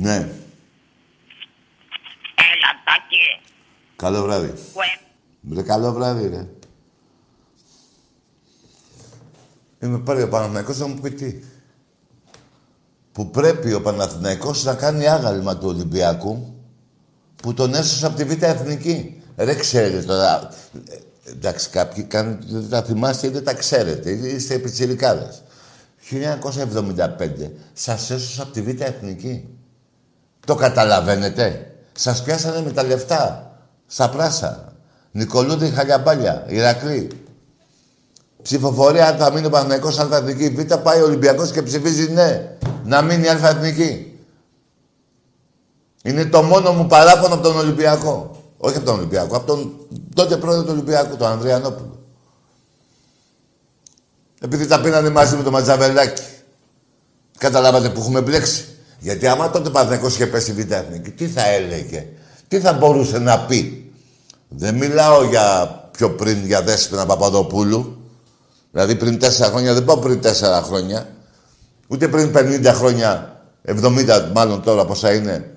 Ναι. Έλα, τάκι. Καλό βράδυ. Κουέ. Ρε, καλό βράδυ, ρε. Είμαι πάλι ο Παναθηναϊκός να μου πει τι. Που πρέπει ο Παναθηναϊκός να κάνει άγαλμα του Ολυμπιακού που τον έσωσε από τη Β' Εθνική. Ρε, ξέρετε τώρα... ε, Εντάξει, κάποιοι κάνουν, δεν τα θυμάστε ή δεν τα ξέρετε. Είστε επιτσιρικάδες. 1975 σας έσωσε από τη Β' Εθνική. Το καταλαβαίνετε; Σας πιάσανε με τα λεφτά. Στα πράσα. Νικολούδη Χαλιαμπάλια. Ηρακλή. Ψηφοφορία αν θα μείνει ο Παναθηναϊκός Α' Εθνική. Β' πάει ο Ολυμπιακός και ψηφίζει ναι. Να μείνει Α' Εθνική. Είναι το μόνο μου παράπονο από τον Ολυμπιακό. Όχι από τον Ολυμπιακό, από τον τότε πρόεδρο του Ολυμπιακού, τον Ανδριανόπουλο. Επειδή τα πίνανε μαζί με τον Ματζαβελάκη. Καταλάβατε που έχουμε μπλέξει. Γιατί άμα τότε Παναθηναϊκός είχε πέσει β' εθνική, τι θα έλεγε, τι θα μπορούσε να πει; Δεν μιλάω για πιο πριν για Δέσποινα Παπαδοπούλου. Δηλαδή πριν τέσσερα χρόνια, δεν πάω πριν τέσσερα χρόνια. Ούτε πριν 50 χρόνια, 70 μάλλον τώρα πόσα είναι,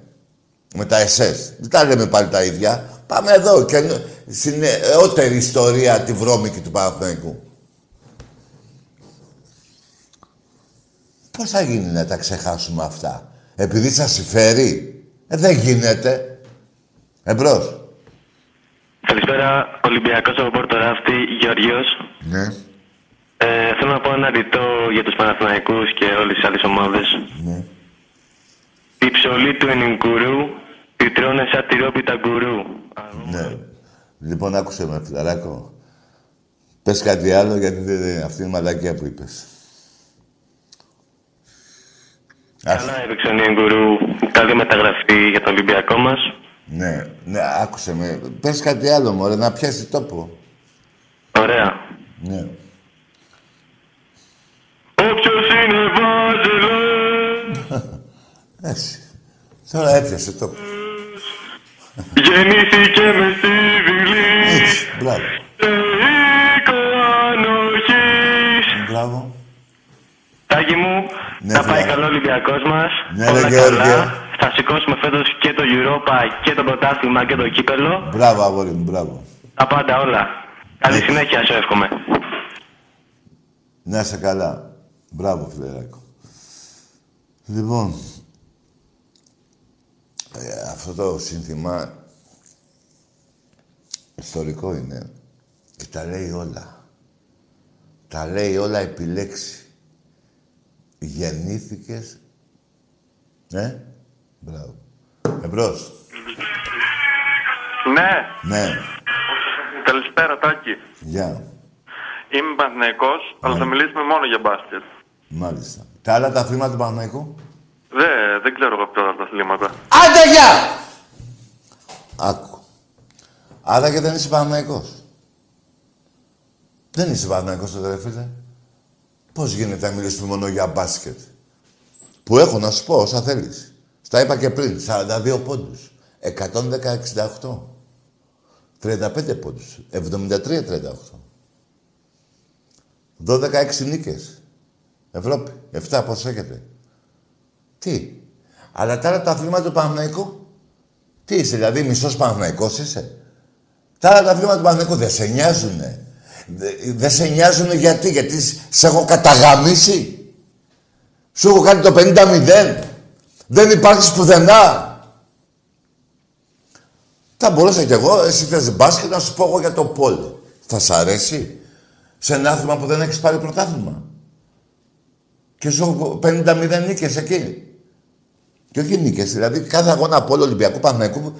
με τα SS. Δεν τα λέμε πάλι τα ίδια. Πάμε εδώ και στην νεότερη ιστορία τη βρώμικη του Παναθηναϊκού. Πώς θα γίνει να τα ξεχάσουμε αυτά; Επειδή σας συμφέρει. Ε, δεν γίνεται. Εμπρός. Καλησπέρα, Ολυμπιακός από Πόρτο Ράφτη, Γεωργιός. Ναι. Ε, θέλω να πω ένα ρητό για τους Παναθηναϊκούς και όλες τις άλλες ομάδες. Ναι. Η ψωλή του Ενιγκουρού τη τρώνε σαν τυρόπιτα γκουρού. Ναι. Λοιπόν, άκουσε με, φιλαράκο. Πες κάτι άλλο, γιατί δεν, αυτή είναι η μαλακία που είπες. Καλά έπαιξε ο Ενιγκουρού. Καλή μεταγραφή για τον Ολυμπιακό μας. Ναι, ναι, άκουσε με. Πες κάτι άλλο, μωρέ, να πιάσει τόπο. Ωραία. Ναι. Όποιος είναι βάζελο. Έτσι. Τώρα έπιασε τόπο. Γεννήθηκε με στη βιλή. Έτσι, μπράβο. Σε οίκο ανοχής. Μπράβο. Τάκη μου, Ναι, θα πάει φιλαράκο. καλό ο Ολυμπιακός μας. Ναι, Όλα ρε, Γεώργιο. καλά. Θα σηκώσουμε φέτος και το Europa και το πρωτάθλημα και το κύπελο. Μπράβο, αγόρι μου, μπράβο. Τα πάντα όλα. Καλή συνέχεια σου εύχομαι. Να είσαι καλά. Μπράβο, φιλεράκο. Λοιπόν, ε, αυτό το σύνθημα ιστορικό είναι και τα λέει όλα. Τα λέει όλα επιλέξεις. Γεννήθηκες... Ναι, μπράβο. Εμπρός. Ναι, Ναι, καλησπέρα Τάκη. γεια. Είμαι Παναθηναϊκός, αλλά θα μιλήσουμε μόνο για μπάσκετ. Μάλιστα. Τα άλλα τα αθλήματα του Παναθηναϊκού; Δε, δεν ξέρω εγώ ποια τα αθλήματα. Άντε, γεια! Άκου. Άρα και δεν είσαι Παναθηναϊκός. Δεν είσαι Παναθηναϊκός τότε, ρε φίλε. Πώς γίνεται να μιλήσουμε μόνο για μπάσκετ; Που έχω να σου πω όσα θέλεις. Στα είπα και πριν. 42 πόντους. 110-68. 35 πόντους. 73-38. 12-6 νίκες. Ευρώπη. 7 πώς έχετε. Τι; Αλλά τα άλλα τα αθλήματα του Παναθηναϊκού. Τι είσαι, δηλαδή μισός Παναθηναϊκός είσαι. Τα άλλα τα αθλήματα του Παναθηναϊκού δεν σε νοιάζουνε. Δε- Δεν σε νοιάζουνε γιατί, γιατί σε έχω καταγαμίσει. Σου έχω κάνει το 50-0. Δεν υπάρχεις πουθενά. Θα μπορούσα κι εγώ, εσύ θες μπάσκετ, να σου πω εγώ για το πόλο. Θα σ' αρέσει; Σε ένα άθλημα που δεν έχεις πάρει πρωτάθλημα. Και σου έχω 50-0 νίκες εκεί. Και όχι νίκες, δηλαδή κάθε αγώνα από όλο Ολυμπιακού Παναγικού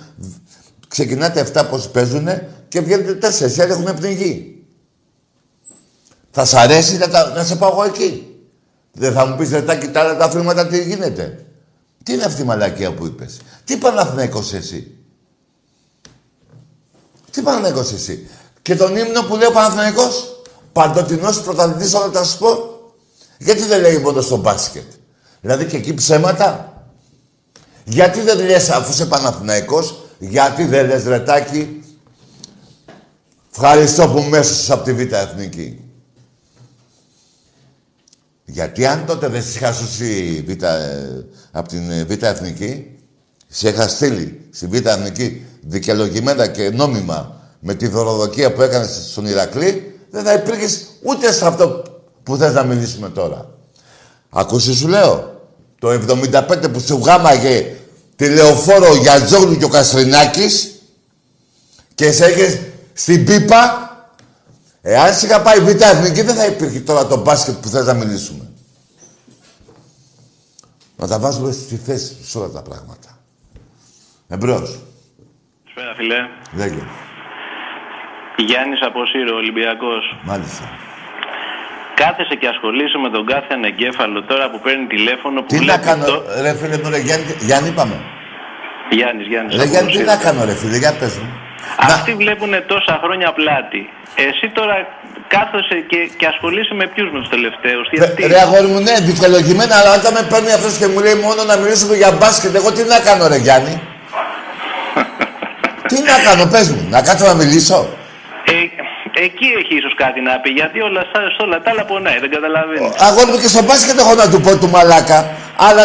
ξεκινάτε 7 πώς παίζουνε και βγαίνετε 4, οι άλλοι έχουν πνιγεί. Θα σ' αρέσει να, τα, να σε πάω εγώ εκεί. Δεν θα μου πεις ρετάκι τα άλλα τα αθλήματα τι γίνεται. Τι είναι αυτή η μαλακία που είπες. Τι Παναθηναϊκός εσύ. Τι Παναθηναϊκός εσύ. Και τον ύμνο που λέει ο Παναθηναϊκός. Παντοτινός πρωταθλητής όλα τα σπορ. Γιατί δεν λέει μόνο στο μπάσκετ. Δηλαδή και εκεί ψέματα. Γιατί δεν λες αφού είσαι Παναθηναϊκός, γιατί δεν λες ρετάκι. Ευχαριστώ που μέσα από τη Β' Εθνική. Γιατί αν τότε δεν σε είχα σώσει β, ε, από την ε, Β' Εθνική, σε είχα στείλει στη Β' Εθνική δικαιολογημένα και νόμιμα με τη δωροδοκία που έκανες στον Ηρακλή, δεν θα υπήρχες ούτε σε αυτό που θες να μιλήσουμε τώρα. Ακούσεις σου λέω, το 75 που σου γάμαγε τη λεωφόρο Γιατζόγλου και ο Καστρινάκης και σε είχε στην πίπα, εάν σε είχα πάει β' εθνική δεν θα υπήρχε τώρα το μπάσκετ που θες να μιλήσουμε. Να τα βάζουμε στη θέση σε όλα τα πράγματα. Εμπρός. Σπέρα, φιλέ. Λέγε. Γιάννης από Σύρο, Ολυμπιακός. Μάλιστα. Κάθεσαι και ασχολείσαι με τον κάθε ανεγκέφαλο τώρα που παίρνει τηλέφωνο που Τι να βλέπει κάνω, το... ρε φίλε μου, ρε Γιάννη, Γιάννη είπαμε. Γιάννης, Γιάννης. Ρε από Γιάννη, τι Σύρο. να κάνω, ρε φίλε, για πες μου. Αυτοί βλέπουν τόσα χρόνια πλάτη. Εσύ τώρα κάθεσαι και, και ασχολείσαι με ποιους με τους τελευταίους. Γιατί... Ρε, ρε αγόρι μου, ναι, δικαιολογημένα, αλλά όταν με παίρνει αυτός και μου λέει μόνο να μιλήσουμε για μπάσκετ, εγώ τι να κάνω, ρε Γιάννη; τι να κάνω, πες μου, να κάτσω να μιλήσω; Ε, εκεί έχει ίσως κάτι να πει, γιατί όλα, στα- σε όλα τα άλλα πονάει, δεν καταλαβαίνεις. Αγόρι μου και στο μπάσκετ έχω να του πω του μαλάκα, αλλά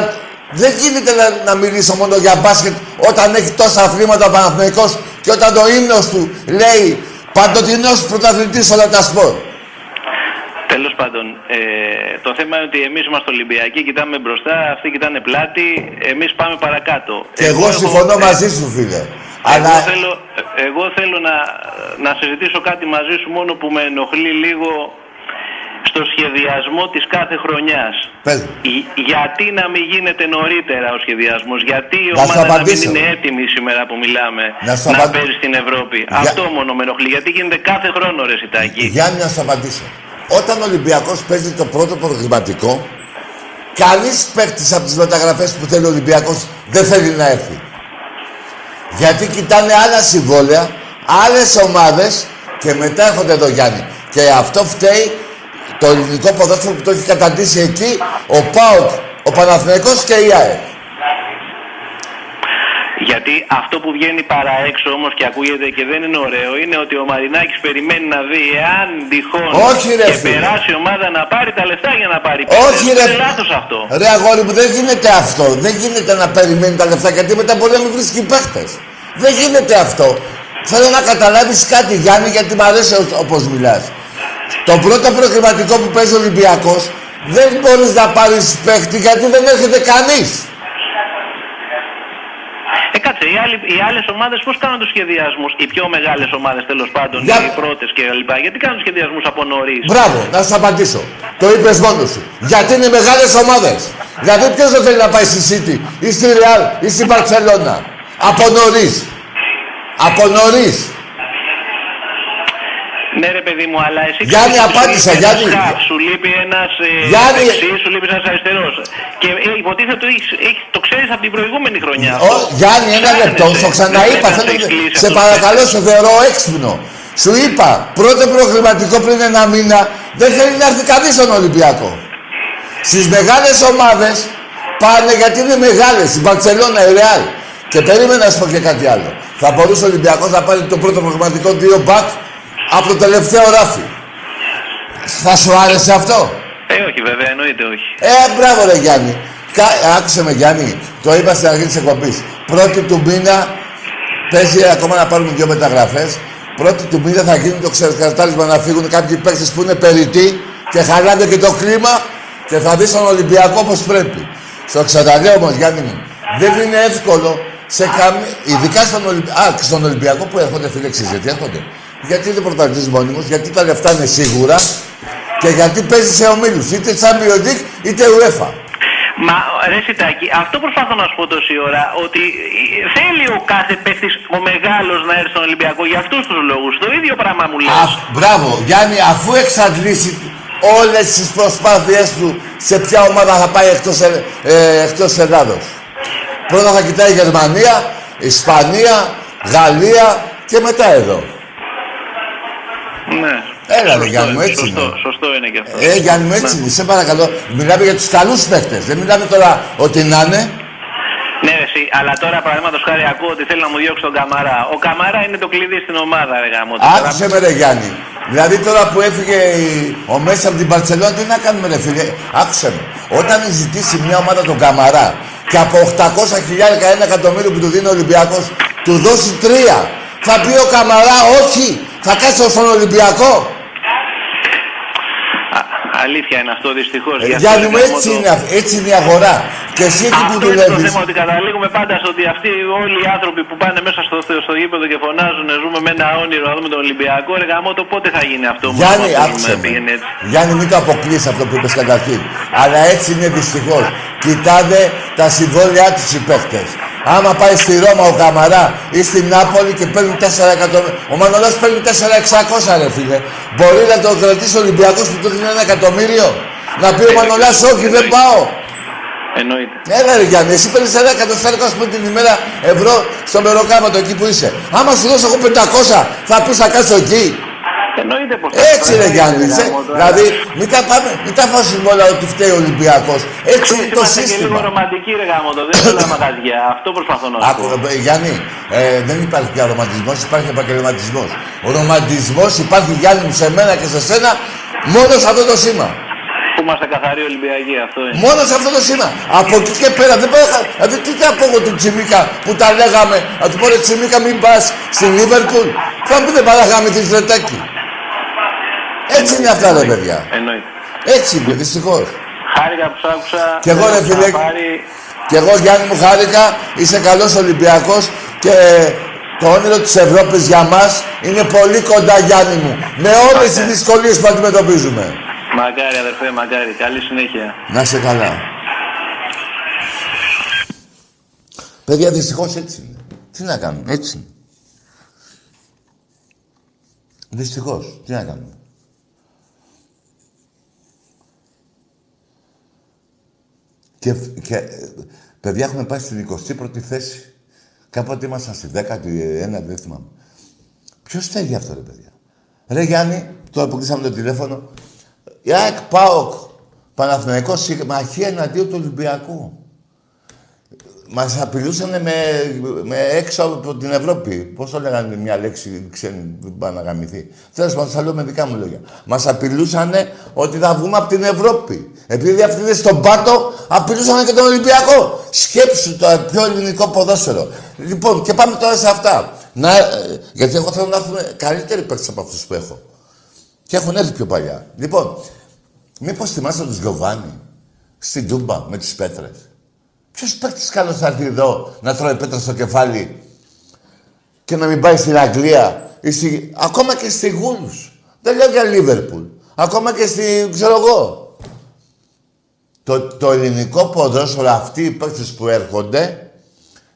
δεν γίνεται να, να μιλήσω μόνο για μπάσκετ όταν έχει τόσα αθλήματα ο Παναθηναϊκός και όταν το ύμνος του λέει παντοτινός πρωταθλητής όλα τα σπορ. Τέλος πάντων, ε, το θέμα είναι ότι εμείς είμαστε Ολυμπιακοί, κοιτάμε μπροστά, αυτοί κοιτάνε πλάτη, εμείς πάμε παρακάτω. Και εγώ έχω- συμφωνώ ε, μαζί σου, φίλε. Εγώ Αλλά θέλω, εγώ θέλω να, να συζητήσω κάτι μαζί σου μόνο που με ενοχλεί λίγο στο σχεδιασμό της κάθε χρονιάς. πες μου. Ι- Γιατί να μην γίνεται νωρίτερα ο σχεδιασμός, γιατί η Να σου ομάδα να μην απαντήσω. είναι έτοιμη σήμερα που μιλάμε Να σου να απαν- παίζει στην Ευρώπη. Για- Αυτό μόνο με ενοχλεί, γιατί γίνεται κάθε χρόνο ρε Σιτάκη. Γιάννη, να σου απαντήσω. Όταν ο Ολυμπιακός παίζει το πρώτο προγραμματικό, κανείς παίκτης από τις μεταγραφές που θέλει ο Ολυμπιακός δεν θέλει να έρθει. Γιατί κοιτάνε άλλα συμβόλαια, άλλες ομάδες και μετά έρχονται εδώ Γιάννη. Και αυτό φταίει το ελληνικό ποδόσφαιρο που το έχει καταντήσει εκεί ο ΠΑΟΚ, ο Παναθηναϊκός και η ΑΕΚ. Γιατί αυτό που βγαίνει παρά έξω όμως και ακούγεται και δεν είναι ωραίο είναι ότι ο Μαρινάκης περιμένει να δει εάν τυχόν Όχι, ρε, και φίλε. περάσει η ομάδα να πάρει τα λεφτά για να πάρει Όχι πέντε. ρε. Είναι λάθος αυτό. Ρε αγόρι μου, δεν γίνεται αυτό. Δεν γίνεται να περιμένει τα λεφτά γιατί μετά μπορεί να μην βρίσκει παίχτες. Δεν γίνεται αυτό. Θέλω να καταλάβεις κάτι Γιάννη γιατί μου αρέσει ο- όπως μιλάς. Το πρώτο προκριματικό που παίζει ο Ολυμπιακός δεν μπορείς να πάρεις παίχτη γιατί δεν έρχεται κανείς. Ε, κάτσε, οι, άλλοι, οι άλλες ομάδες πώς κάνουν τους σχεδιασμούς, οι πιο μεγάλες ομάδες τέλος πάντων, Για- οι πρώτες και λοιπά, γιατί κάνουν τους σχεδιασμούς από νωρίς; Μπράβο, να σου απαντήσω. Το είπες μόνος σου. Γιατί είναι μεγάλες ομάδες; Δηλαδή ποιος δεν θέλει να πάει στη City ή στη Real ή στη Barcelona; Από νωρίς. Από νωρίς. Ναι ρε παιδί μου, αλλά εσύ Γιάννη, ξέρεις ότι σου απάντησα, λείπει Γιάννη. ένας χαφ, σου λείπει ένας ε, Γιάννη. δεξής, σου λείπει ένας αριστερός. Και ε, υποτίθεται ότι έχεις, έχεις, το ξέρεις από την προηγούμενη χρονιά. Ο, Γιάννη, ένα Ψάχνεσαι. λεπτό, στο ξαναείπα. Δεν Θέλω, έχεις λύσει σε αυτό το παρακαλώ, θέμα. σε θεωρώ έξυπνο. Σου είπα, πρώτο προγραμματικό πριν ένα μήνα, δεν θέλει να έρθει κανείς στον Ολυμπιακό. Στις μεγάλες ομάδες πάνε γιατί είναι μεγάλες. Η Μπαρσελόνα, η Ρεάλ. Και περίμενα να σου πω και κάτι άλλο. Θα μπορούσε ο Ολυμπιακός να πάρει το πρώτο προγραμματικό δύο μπακ από το τελευταίο ράφι. Θα σου άρεσε αυτό; Ε, όχι βέβαια, εννοείται όχι. Ε, μπράβο ρε Γιάννη. Κα... Άκουσε με Γιάννη, το είπα στην αρχή της εκπομπής. Πρώτη του μήνα, παίζει ακόμα να πάρουμε δύο μεταγραφές. Πρώτη του μήνα θα γίνει το ξεκατάλισμα να φύγουν κάποιοι παίκτες που είναι περιττοί και χαλάνε και το κλίμα Και θα δεις τον Ολυμπιακό όπως πρέπει. Στο ξαναλέω όμως, Γιάννη μου, δεν είναι εύκολο σε καμ... ειδικά στον, Ολυμπ... Α, και στον Ολυμπιακό που έρχονται φίλε, ξέρεις γιατί έρχονται. Γιατί είναι πρωταθλητής μόνιμος, γιατί τα λεφτά είναι σίγουρα και γιατί παίζεις σε ομίλους, είτε Champions League είτε UEFA. Μα ρε Σιτάκη, αυτό προσπαθώ να σου πω τόση ώρα, ότι θέλει ο κάθε παίχτης, ο μεγάλος να έρθει στον Ολυμπιακό για αυτούς τους λόγους. Το ίδιο πράγμα μου λέει. Α, μπράβο, Γιάννη, αφού εξαντλήσει όλες τις προσπάθειές του σε ποια ομάδα θα πάει εκτός, ε, ε, εκτός Ελλάδος. Πρώτα θα κοιτάει Γερμανία, Ισπανία, Γαλλία και μετά εδώ. Ναι. Έλα, ρε, Σωστό Γιάννη μου, είναι, έτσι σωστό, είναι. Σωστό είναι και αυτό. Ε, Γιάννη μου, έτσι είναι. Σε παρακαλώ. Μιλάμε για τους καλούς παίχτες. Δεν μιλάμε τώρα ότι να είναι. Ναι, ρε, εσύ, αλλά τώρα παραδείγματος χάρη ακούω ότι θέλει να μου διώξει τον Καμαρά. Ο Καμαρά είναι το κλειδί στην ομάδα, ρε γάμο. Άκουσε με ρε Γιάννη. Δηλαδή τώρα που έφυγε η- ο Μέσης από την Παρσελόνα, τι να κάνουμε ρε φίλε; Άκουσε με. Όταν ζητήσει μια ομάδα τον Καμαρά και από 800 χιλιάρικα ένα εκατομμύριο που του δίνει ο Ολυμπιακός του δώσει τρία. Θα πει ο Καμαρά όχι. Θα κάτσει στον Ολυμπιακό. Αλήθεια είναι αυτό δυστυχώς. Ε, Γιάννη μου έτσι είναι, αυ- έτσι είναι η αγορά. Και εσύ εκεί που Αυτό είναι το δουλεύεις; θέμα, ότι καταλήγουμε πάντα στο ότι αυτοί όλοι οι άνθρωποι που πάνε μέσα στο, στο γήπεδο και φωνάζουν ζούμε με ένα όνειρο να δούμε τον Ολυμπιακό, ρε γάμο, το πότε θα γίνει αυτό όμως, Γιάννη, άμα άκουσε θέλουμε, με. πήγαινε έτσι. Γιάννη, μην το αποκλείσει αυτό που είπες καταρχήν. Αλλά έτσι είναι δυστυχώς. Κοιτάνε τα συμβόλαιά τους οι παίχτες. Άμα πάει στη Ρώμα ο Καμαρά ή στην Νάπολη και παίρνει 4 εκατομμύρια. Ο Μανολάς παίρνει 4-600 ρε φίλε. Μπορεί να το κρατήσει ο Ολυμπιακός που του δίνει ένα εκατομμύριο; Να πει ο Μανολάς όχι δεν πάω. Εννοείται. Έλα ρε Γιάννη, εσύ παίρνεις ένα εκατοστάρικο ας πούμε την ημέρα ευρώ στο μεροκάματο εκεί που είσαι. Άμα σου δώσω εγώ 500 θα πεις θα κάτσω εκεί. Εννοείται πως θα Έτσι ρε πρέπει, Γιάννη, ρε σε- γάμο, τώρα. δηλαδή μην τα, πάμε, μην τα φάσουμε όλα ότι φταίει ο Ολυμπιακός. Έτσι είναι το Είμαστε και λίγο σύστημα. ρομαντικοί ρε γάμο, το δεν είναι όλα μαγαζιά. Αυτό προσπαθώ να σου Άκου, πω. ε, Γιάννη, ε, δεν υπάρχει πια ρομαντισμός, υπάρχει επαγγελματισμός. Ο ρομαντισμός υπάρχει Γιάννη μου σε μένα και σε σένα μόνος σε αυτό το σήμα. Που είμαστε καθαροί Ολυμπιακοί, αυτό είναι. Μόνος σε αυτό το σήμα. Από εκεί και πέρα δεν πάει. Δηλαδή τι θα πω εγώ του Τσιμίκα που τα λέγαμε. Να του πω ρε Τσιμίκα μην πας στην Λίβερπουλ. Θα μου πει δεν παράγαμε τη Στρετέκη. Έτσι είναι αυτά ρε παιδιά. Εννοείται. Έτσι είναι δυστυχώς. Χάρηκα που σ' άκουσα. Κι εγώ, ρε Θέλω να φίλε. πάρει- Και εγώ Γιάννη μου χάρηκα, είσαι καλός Ολυμπιακός και το όνειρο της Ευρώπης για μας είναι πολύ κοντά Γιάννη μου. Με όλες τις δυσκολίες που αντιμετωπίζουμε. Μακάρι αδερφέ, μακάρι. Καλή συνέχεια. Να είσαι καλά. Παιδιά, δυστυχώς έτσι είναι. Τι να κάνουμε, έτσι είναι. Δυστυχώς, τι να κάνουμε. Και, και ε, παιδιά έχουμε πάει στην 21η θέση. Κάποτε ήμασταν στη 19η, δεν θυμάμαι. Ποιος φταίει γι' αυτό, ρε παιδιά; Ρε Γιάννη, τώρα που κλείσαμε το τηλέφωνο, η ΑΕΚ ΠΑΟΚ, Παναθηναϊκός συμμαχία εναντίον του Ολυμπιακού. Μας απειλούσαν με, με έξω από την Ευρώπη. Πώς το λέγανε μια λέξη ξένη, δεν πάει να γαμηθεί. Τέλος πάντων, θα λέω με δικά μου λόγια. Μας απειλούσαν ότι θα βγούμε από την Ευρώπη. Επειδή αυτοί είναι στον πάτο, απειλούσαν και τον Ολυμπιακό. Σκέψου το πιο ελληνικό ποδόσφαιρο. Λοιπόν, και πάμε τώρα σε αυτά. Να, ε, γιατί εγώ θέλω να έρθουν καλύτεροι παίκτες από αυτούς που έχω. Και έχουν έρθει πιο παλιά. Λοιπόν, μήπως θυμάστε τον Γιωβάνι στην Τούμπα με τις πέτρες. Ποιος παίκτης καλός θα έρθει εδώ να τρώει πέτρα στο κεφάλι και να μην πάει στην Αγγλία ή στη... ακόμα και στη Γούλους. Δεν λέω για Λίβερπουλ. Ακόμα και στη, ξέρω εγώ. Το, το ελληνικό ποδόσφαιρο, αυτοί οι παίκτες που έρχονται,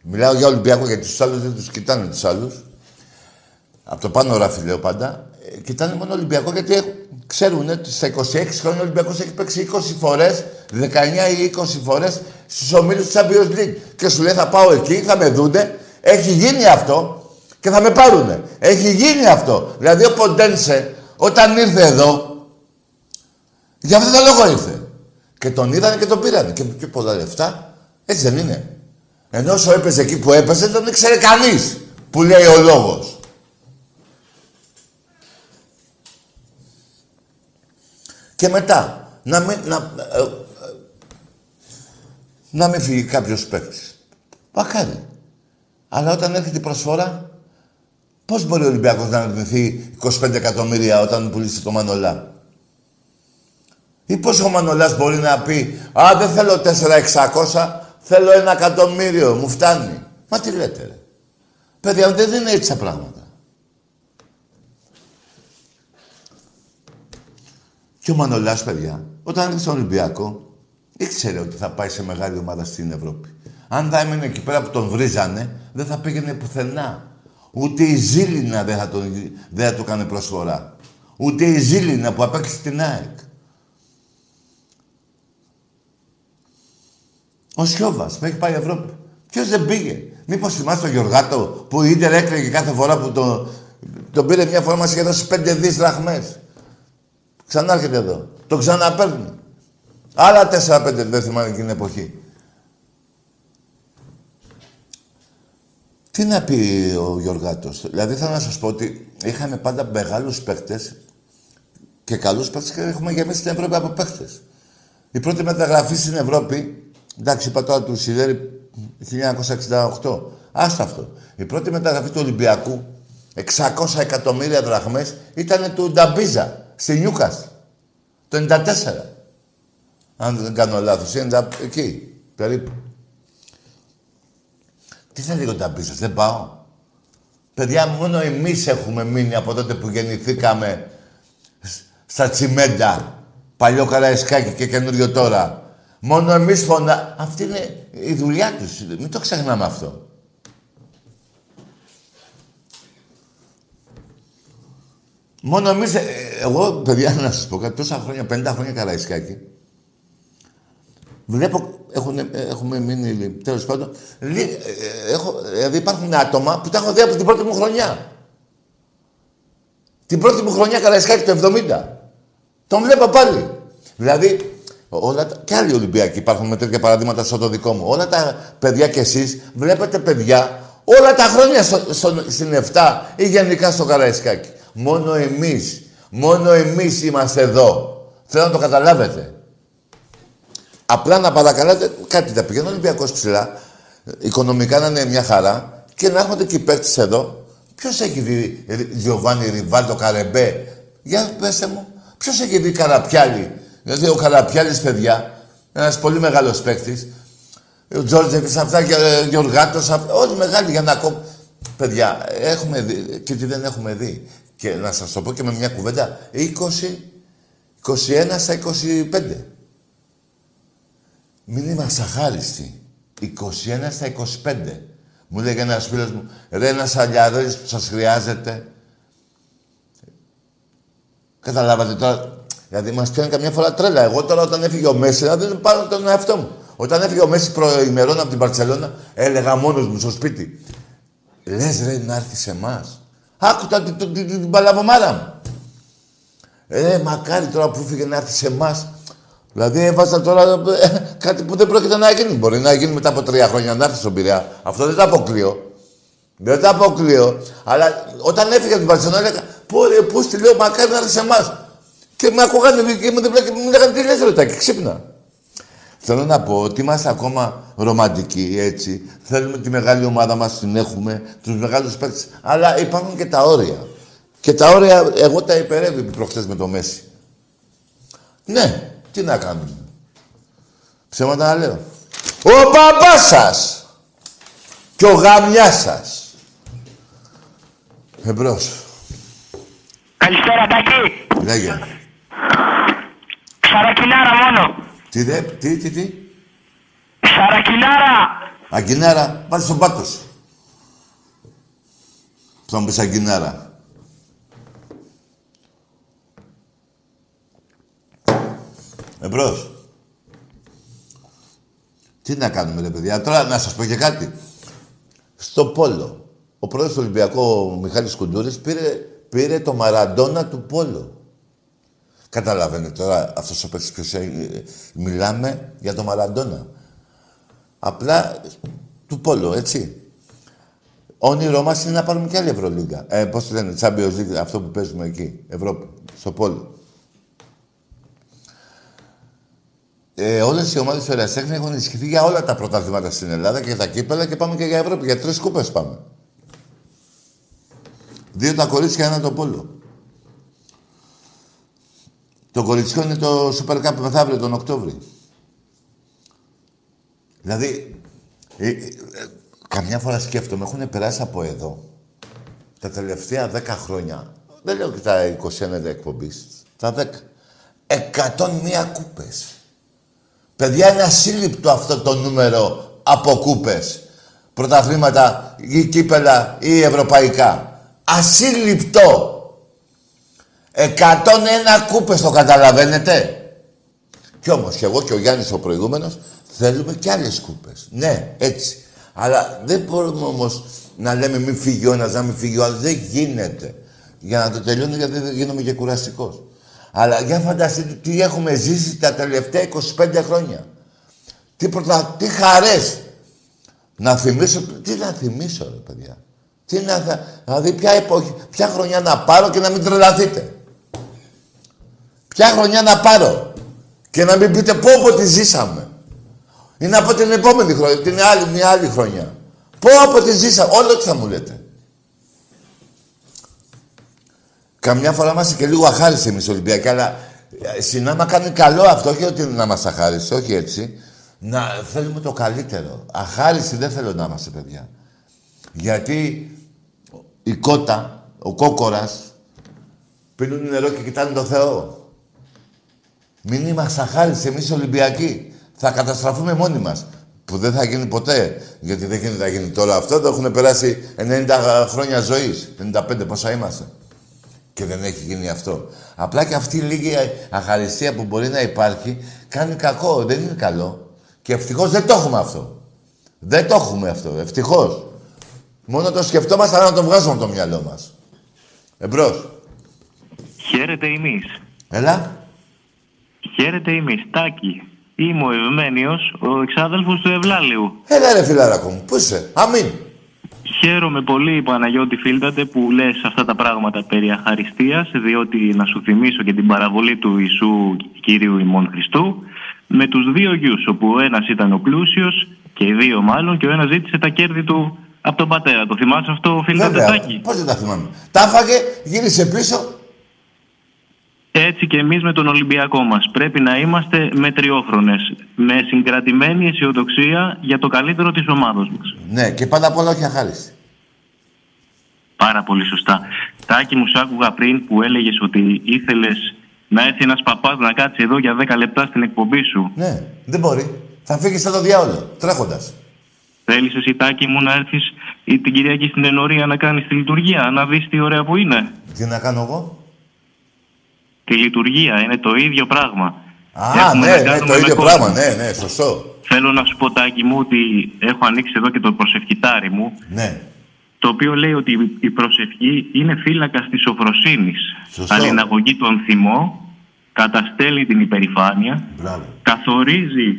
μιλάω για Ολυμπιακό γιατί τους άλλους δεν τους κοιτάνε τους άλλους, από το πάνω ράφι λέω πάντα, ε, κοιτάνε μόνο Ολυμπιακό γιατί έχουν- ξέρουν ότι στα 26 χρόνια ο Ολυμπιακός έχει παίξει 20 φορές, 19 ή 20 φορές στους ομίλους της Champions League. Και σου λέει θα πάω εκεί, θα με δούνε, έχει γίνει αυτό και θα με πάρουνε. Έχει γίνει αυτό. Δηλαδή ο Ποντένσε όταν ήρθε εδώ, για αυτό το λόγο ήρθε. Και τον είδανε και τον πήρανε. Και πιο πολλά λεφτά. Έτσι δεν είναι. Ενώ όσο έπαιζε εκεί που έπαιζε, δεν τον ήξερε κανείς. Που λέει ο λόγος. Και μετά, να μην, να, ε, ε, να μην φύγει κάποιος παίκτης. Μακάρι. Αλλά όταν έρχεται η προσφορά, πώς μπορεί ο Ολυμπιακός να αρνηθεί 25 εκατομμύρια όταν πουλήσει το Μανολά; Ή πώς ο Μανολάς μπορεί να πει «Α, δεν θέλω 4.600, θέλω ένα εκατομμύριο, μου φτάνει». Μα τι λέτε, ρε. Παιδιά, δεν είναι έτσι τα πράγματα. Και ο Μανολάς, παιδιά, όταν έρθει στον Ολυμπιακό, ήξερε ότι θα πάει σε μεγάλη ομάδα στην Ευρώπη. Αν θα έμενε εκεί πέρα που τον βρίζανε, δεν θα πήγαινε πουθενά. Ούτε η Ζήλινα δεν θα, τον, δεν θα του κάνει προσφορά. Ούτε η Ζήλινα που απέκτησε την ΑΕΚ. Ο Σιώβας που έχει πάει Ευρώπη. Ποιος δεν πήγε; Μήπως θυμάστε τον Γιωργάτο που η Ίντερ έκλαιγε κάθε φορά που τον, τον πήρε μια φορά μας είχε δώσει πέντε δις δραχμές. Ξανά έρχεται εδώ. Το ξαναπαίρνει. Άλλα τέσσερα-πέντε δεν θυμάμαι εκείνη την εποχή. Τι να πει ο Γιωργάτος; Δηλαδή θέλω να σας πω ότι είχαμε πάντα μεγάλους παίκτες και καλούς παίκτες και έχουμε γεμίσει την Ευρώπη από παίκτες. Η πρώτη μεταγραφή στην Ευρώπη, εντάξει είπα τώρα του Σιδέρη 1968. Άστα αυτό. Η πρώτη μεταγραφή του Ολυμπιακού, 600 εκατομμύρια δραχμές, ήταν του Νταμπίζα, στη Νιούκας. Το 94. Αν δεν κάνω λάθος, είναι εκεί, περίπου. Τι θα ο Νταμπίζας, δεν πάω. Παιδιά, μόνο εμείς έχουμε μείνει από τότε που γεννηθήκαμε στα τσιμέντα. Παλιό καραϊσκάκι και καινούριο τώρα. Μόνο εμείς φωνα... Αυτή είναι η δουλειά τους. Μην το ξεχνάμε αυτό. Μόνο εμείς... Ε, εγώ, παιδιά, να σας πω κάτι. Τόσα χρόνια, 50 χρόνια καραϊσκάκι. Βλέπω, έχουν, έχουμε μείνει, τέλος πάντων, ε, έχω, δηλαδή υπάρχουν άτομα που τα έχω δει από την πρώτη μου χρονιά. Την πρώτη μου χρονιά Καραϊσκάκη το 70. Τον βλέπω πάλι. Δηλαδή, όλα τα, και άλλοι Ολυμπιακοί υπάρχουν με τέτοια παραδείγματα στο το δικό μου. Όλα τα παιδιά κι εσείς βλέπετε παιδιά όλα τα χρόνια στο, στο, στην 7 ή γενικά στο Καραϊσκάκι. Μόνο εμείς, μόνο εμείς είμαστε εδώ. Θέλω να το καταλάβετε. Απλά να παρακαλάτε κάτι τα πηγαίνει ο Ολυμπιακός ψηλά, οικονομικά να είναι μια χαρά και να έρχονται και οι παίκτες εδώ. Ποιος έχει δει Γιωβάνι Ριβάλτο Καρεμπέ, για πέστε μου. Ποιος έχει δει Καραπιάλη, δηλαδή ο Καραπιάλης παιδιά, ένας πολύ μεγάλος παίκτης, ο Τζόρτζεβης αυτά, και ο Γιωργάτος, όλοι μεγάλοι για να ακόμη. Παιδιά, έχουμε δει και τι δεν έχουμε δει. Και να σας το πω και με μια κουβέντα, 20, 21 στα 25. Μην είμαστε αχάριστοι. 21 στα 25. Μου λέγε ένας φίλος μου, ρε ένας αλλιαδόρης που σας χρειάζεται. Καταλάβατε τώρα. Δηλαδή μας πιάνει καμιά φορά τρέλα. Εγώ τώρα όταν έφυγε ο Μέση, να δεν πάρω τον εαυτό μου. Όταν έφυγε ο Μέση προημερών από την Παρσελώνα, έλεγα μόνος μου στο σπίτι. Λες ρε να έρθει σε εμάς. Άκουτα την, την, την, την παλαβομάρα μου. Ε, μακάρι τώρα που φύγε να έρθει σε εμάς. Δηλαδή έβαζα τώρα ε, κάτι που δεν πρόκειται να γίνει. Μπορεί να γίνει μετά από τρία χρόνια να έρθει στον Πειραιά. Αυτό δεν τα αποκλείω. Δεν τα αποκλείω. Αλλά όταν έφυγε από την Παρσενό έλεγα Πού ρε, πού στη λέω, μακάρι να έρθει σε εμάς. Και με ακούγανε και μου δίπλα και μου λέγανε τι λες ρε ξύπνα. Θέλω να πω ότι είμαστε ακόμα ρομαντικοί, έτσι. Θέλουμε τη μεγάλη ομάδα μας, την έχουμε, τους μεγάλους παίκτες. Αλλά υπάρχουν και τα όρια. Και τα όρια, εγώ τα υπερεύει προχθές με το Μέση. Ναι, τι να κάνουμε. Ψέματα να λέω. Ο παπάς σας και ο γαμιάς σας. Εμπρός. Καλησπέρα, Τάκη. Λέγε. Σαρακινάρα μόνο. Τι δε, τι, τι, τι; Σαρακινάρα. Αγκινάρα, πάτε στον πάτος σου. Θα μου πεις αγκινάρα. Εμπρός. Τι να κάνουμε, ρε παιδιά. Τώρα να σας πω και κάτι. Στο Πόλο, ο πρόεδρος του Ολυμπιακού, ο Μιχάλης Κουντούρης, πήρε, πήρε το Μαραντόνα του Πόλο. Καταλαβαίνετε τώρα αυτός ο παίκτης ποιος ε, μιλάμε για το Μαραντόνα. Απλά του Πόλο, έτσι. Όνειρό μας είναι να πάρουμε και άλλη Ευρωλίγκα. Ε, πώς το λένε, Champions League, αυτό που παίζουμε εκεί, Ευρώπη, στο Πόλο. Ε, όλες οι ομάδες του Ερασιτέχνη έχουν ενισχυθεί για όλα τα πρωταθλήματα στην Ελλάδα και για τα κύπελα και πάμε και για Ευρώπη. Για τρεις κούπες πάμε. Δύο τα κορίτσια, ένα το πόλο. Το Το κοριτσιό είναι το Super Cup μεθαύριο τον Οκτώβρη. Δηλαδή, ε, ε, ε, καμιά φορά σκέφτομαι, έχουν περάσει από εδώ τα τελευταία 10 χρόνια, δεν λέω και τα 21 εκπομπής, τα 10, 101 κούπες. Παιδιά, είναι ασύλληπτο αυτό το νούμερο από κούπες. Πρωταθλήματα ή κύπελα ή ευρωπαϊκά. Ασύλληπτο. 101 κούπες το καταλαβαίνετε. Κι όμως και εγώ και ο Γιάννης ο προηγούμενος θέλουμε κι άλλες κούπες. Ναι, έτσι. Αλλά δεν μπορούμε όμως να λέμε μην φύγει ο ένας, να μην φύγει ο άλλος. Δεν γίνεται. Για να το τελειώνω γιατί δεν γίνομαι και κουραστικός. Αλλά για φανταστείτε τι έχουμε ζήσει τα τελευταία 25 χρόνια. Τι, πρωτα... τι χαρές. Να θυμίσω, τι να θυμίσω ρε παιδιά. Τι να, δηλαδή ποια εποχή, ποια χρονιά να πάρω και να μην τρελαθείτε. Ποια χρονιά να πάρω και να μην πείτε πω πω τη ζήσαμε. Ή να πω την επόμενη χρονιά, την άλλη, μια άλλη χρονιά. Πω πω τη ζήσαμε, όλο τι θα μου λέτε. Καμιά φορά είμαστε και λίγο αχάριστοι εμείς Ολυμπιακοί, αλλά ε, συνάμα κάνει καλό αυτό, όχι ότι να είμαστε αχάριστοι, όχι έτσι. Να θέλουμε το καλύτερο. Αχάριστοι δεν θέλω να είμαστε, παιδιά. Γιατί η κότα, ο κόκορας, πίνουν νερό και κοιτάνε το Θεό. Μην είμαστε αχάριστοι εμείς Ολυμπιακοί. Θα καταστραφούμε μόνοι μας. Που δεν θα γίνει ποτέ. Γιατί δεν γίνεται να γίνει τώρα αυτό. Το έχουν περάσει 90 χρόνια ζωής. 95 πόσα είμαστε. Και δεν έχει γίνει αυτό. Απλά και αυτή η λίγη αχαριστία που μπορεί να υπάρχει κάνει κακό. Δεν είναι καλό. Και ευτυχώς δεν το έχουμε αυτό. Δεν το έχουμε αυτό. Ευτυχώς. Μόνο το σκεφτόμαστε, αλλά να το βγάζουμε από το μυαλό μας. Εμπρός. Χαίρετε εμείς. Έλα. Χαίρετε εμείς. Τάκη. Είμαι ο Ευμένιος, ο εξάδελφος του Ευλάλιου. Έλα ρε φιλάρακο μου. Πού είσαι; Αμήν. Χαίρομαι πολύ, Παναγιώτη Φίλτατε, που λες αυτά τα πράγματα περί αχαριστίας, διότι να σου θυμίσω και την παραβολή του Ιησού Κυρίου ημών Χριστού, με τους δύο γιους, όπου ο ένας ήταν ο πλούσιος και οι δύο μάλλον, και ο ένας ζήτησε τα κέρδη του από τον πατέρα. Το θυμάσαι αυτό, Φίλτατε Βέβαια. Τάκη; Πώς δεν τα θυμάμαι. Τα έφαγε, γύρισε πίσω. Έτσι και εμείς με τον Ολυμπιακό μας. Πρέπει να είμαστε μετριόφρονες, με συγκρατημένη αισιοδοξία για το καλύτερο της ομάδας μας. Ναι, και πάντα απ' όλα όχι αχάριστη. Πάρα πολύ σωστά. Τάκη μου σ' άκουγα πριν που έλεγες ότι ήθελες να έρθει ένας παπάς να κάτσει εδώ για 10 λεπτά στην εκπομπή σου. Ναι, δεν μπορεί. Θα φύγεις σαν το διάολο, τρέχοντας. Θέλεις εσύ Τάκη μου να έρθεις ή την Κυριακή στην Ενωρία να κάνεις τη λειτουργία, να δεις τι ωραία που είναι; Τι να κάνω εγώ; Τη λειτουργία είναι το ίδιο πράγμα. Α, Έχουμε ναι, να ναι, κάνουμε το με ίδιο κόσμο. πράγμα, ναι, ναι, σωστό. Θέλω να σου πω Τάκη μου ότι έχω ανοίξει εδώ και το προσευχητάρι μου Ναι, το οποίο λέει ότι η προσευχή είναι φύλακας της σοφροσύνης. Σωστό. Αλληναγωγεί τον θυμό, καταστέλει την υπερηφάνεια, μπράβο. καθορίζει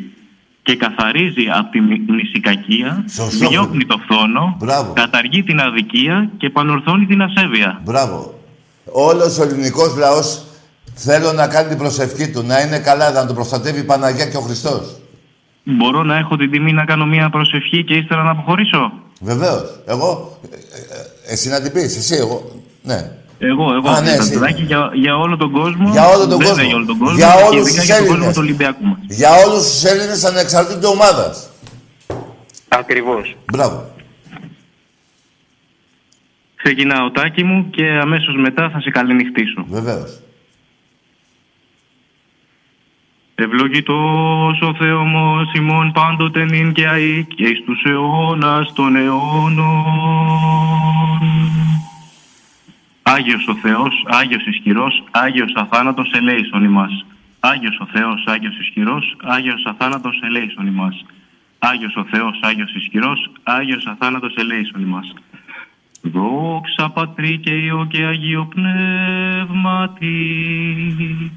και καθαρίζει από τη μυ- μυσικακία, Σωστό. διώχνει το φθόνο, Μπράβο. καταργεί την αδικία και πανορθώνει την ασέβεια. Μπράβο. Όλος ο ελληνικός λαός θέλω να κάνει την προσευχή του, να είναι καλά, να τον προστατεύει η Παναγία και ο Χριστός. Μπορώ να έχω την τιμή να κάνω μια προσευχή και ύστερα να αποχωρήσω; Βεβαίως. Εγώ, ε, ε, εσύ να την πεις, εσύ, εγώ, ναι. Εγώ, εγώ, Α, ναι, εσύ. Χριστοδουλάκη, για, για όλο τον κόσμο. Για όλο τον βέβαια κόσμο. Για όλο τον κόσμο. Για και όλους ειδικά τους για τον κόσμο Έλληνες. του Ολυμπιακού μας. Για όλους τους Έλληνες ανεξαρτήτου ομάδας. Ακριβώς. Μπράβο. Ξεκινάω τάκι μου και αμέσως μετά θα σε καληνυχτήσω. Βεβαίως. Ευλογητός ο Θεόμος ημών πάντοτε νυν και αεί και εις τους αιώνας των αιώνων. Άγιος ο Θεός, Άγιος ισχυρός, Άγιος αθάνατος ελέησον ημάς. Άγιος ο Θεός, Άγιος ισχυρός, Άγιος αθάνατος ελέησον ημάς. Άγιος ο Θεός, Άγιος ισχυρός, Άγιος αθάνατος ελέησον ημάς. Δόξα Πατρί και Υιό και Αγίο Πνεύματι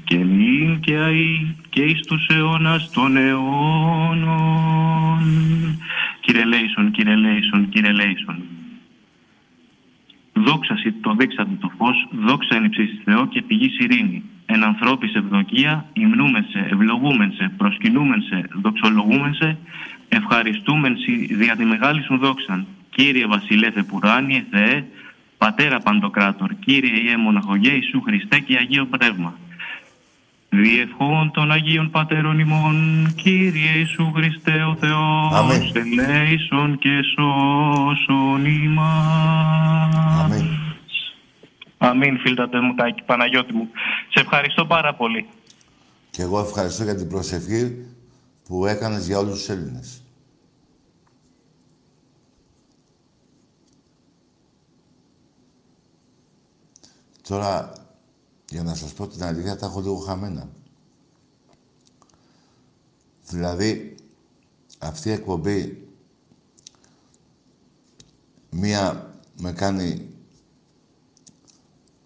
και νυν και αεί και εις τους αιώνας των αιώνων. Κύριε Λέησον, Κύριε Λέησον, Κύριε Λέησον. Δόξα σοι το δείξατε το φως, δόξα εν υψής Θεό και πηγής ειρήνη. Εν ανθρώπης ευδοκία, υμνούμεν σε, ευλογούμεν σε, προσκυνούμεν σε, δοξολογούμεν σε, ευχαριστούμεν σοι δια τη μεγάλη σου δόξαν. Κύριε Βασιλέθε Πουράνιε Θεέ, Πατέρα Παντοκράτορ, Κύριε Ιε Μοναχογέ Ιησού Χριστέ και Αγίο Πνεύμα. Διευχών των Αγίων Πατέρων ημών, Κύριε Ιησού Χριστέ ο Θεός, Αμήν. ελέησον και σώσον ημάς. Αμήν. Αμήν, φίλτατε μου, Τάκη, Παναγιώτη μου. Σε ευχαριστώ πάρα πολύ. Και εγώ ευχαριστώ για την προσευχή που έκανες για όλους τους Έλληνες. Τώρα, για να σας πω την αλήθεια, τα έχω λίγο χαμένα. Δηλαδή, αυτή η εκπομπή, μία με κάνει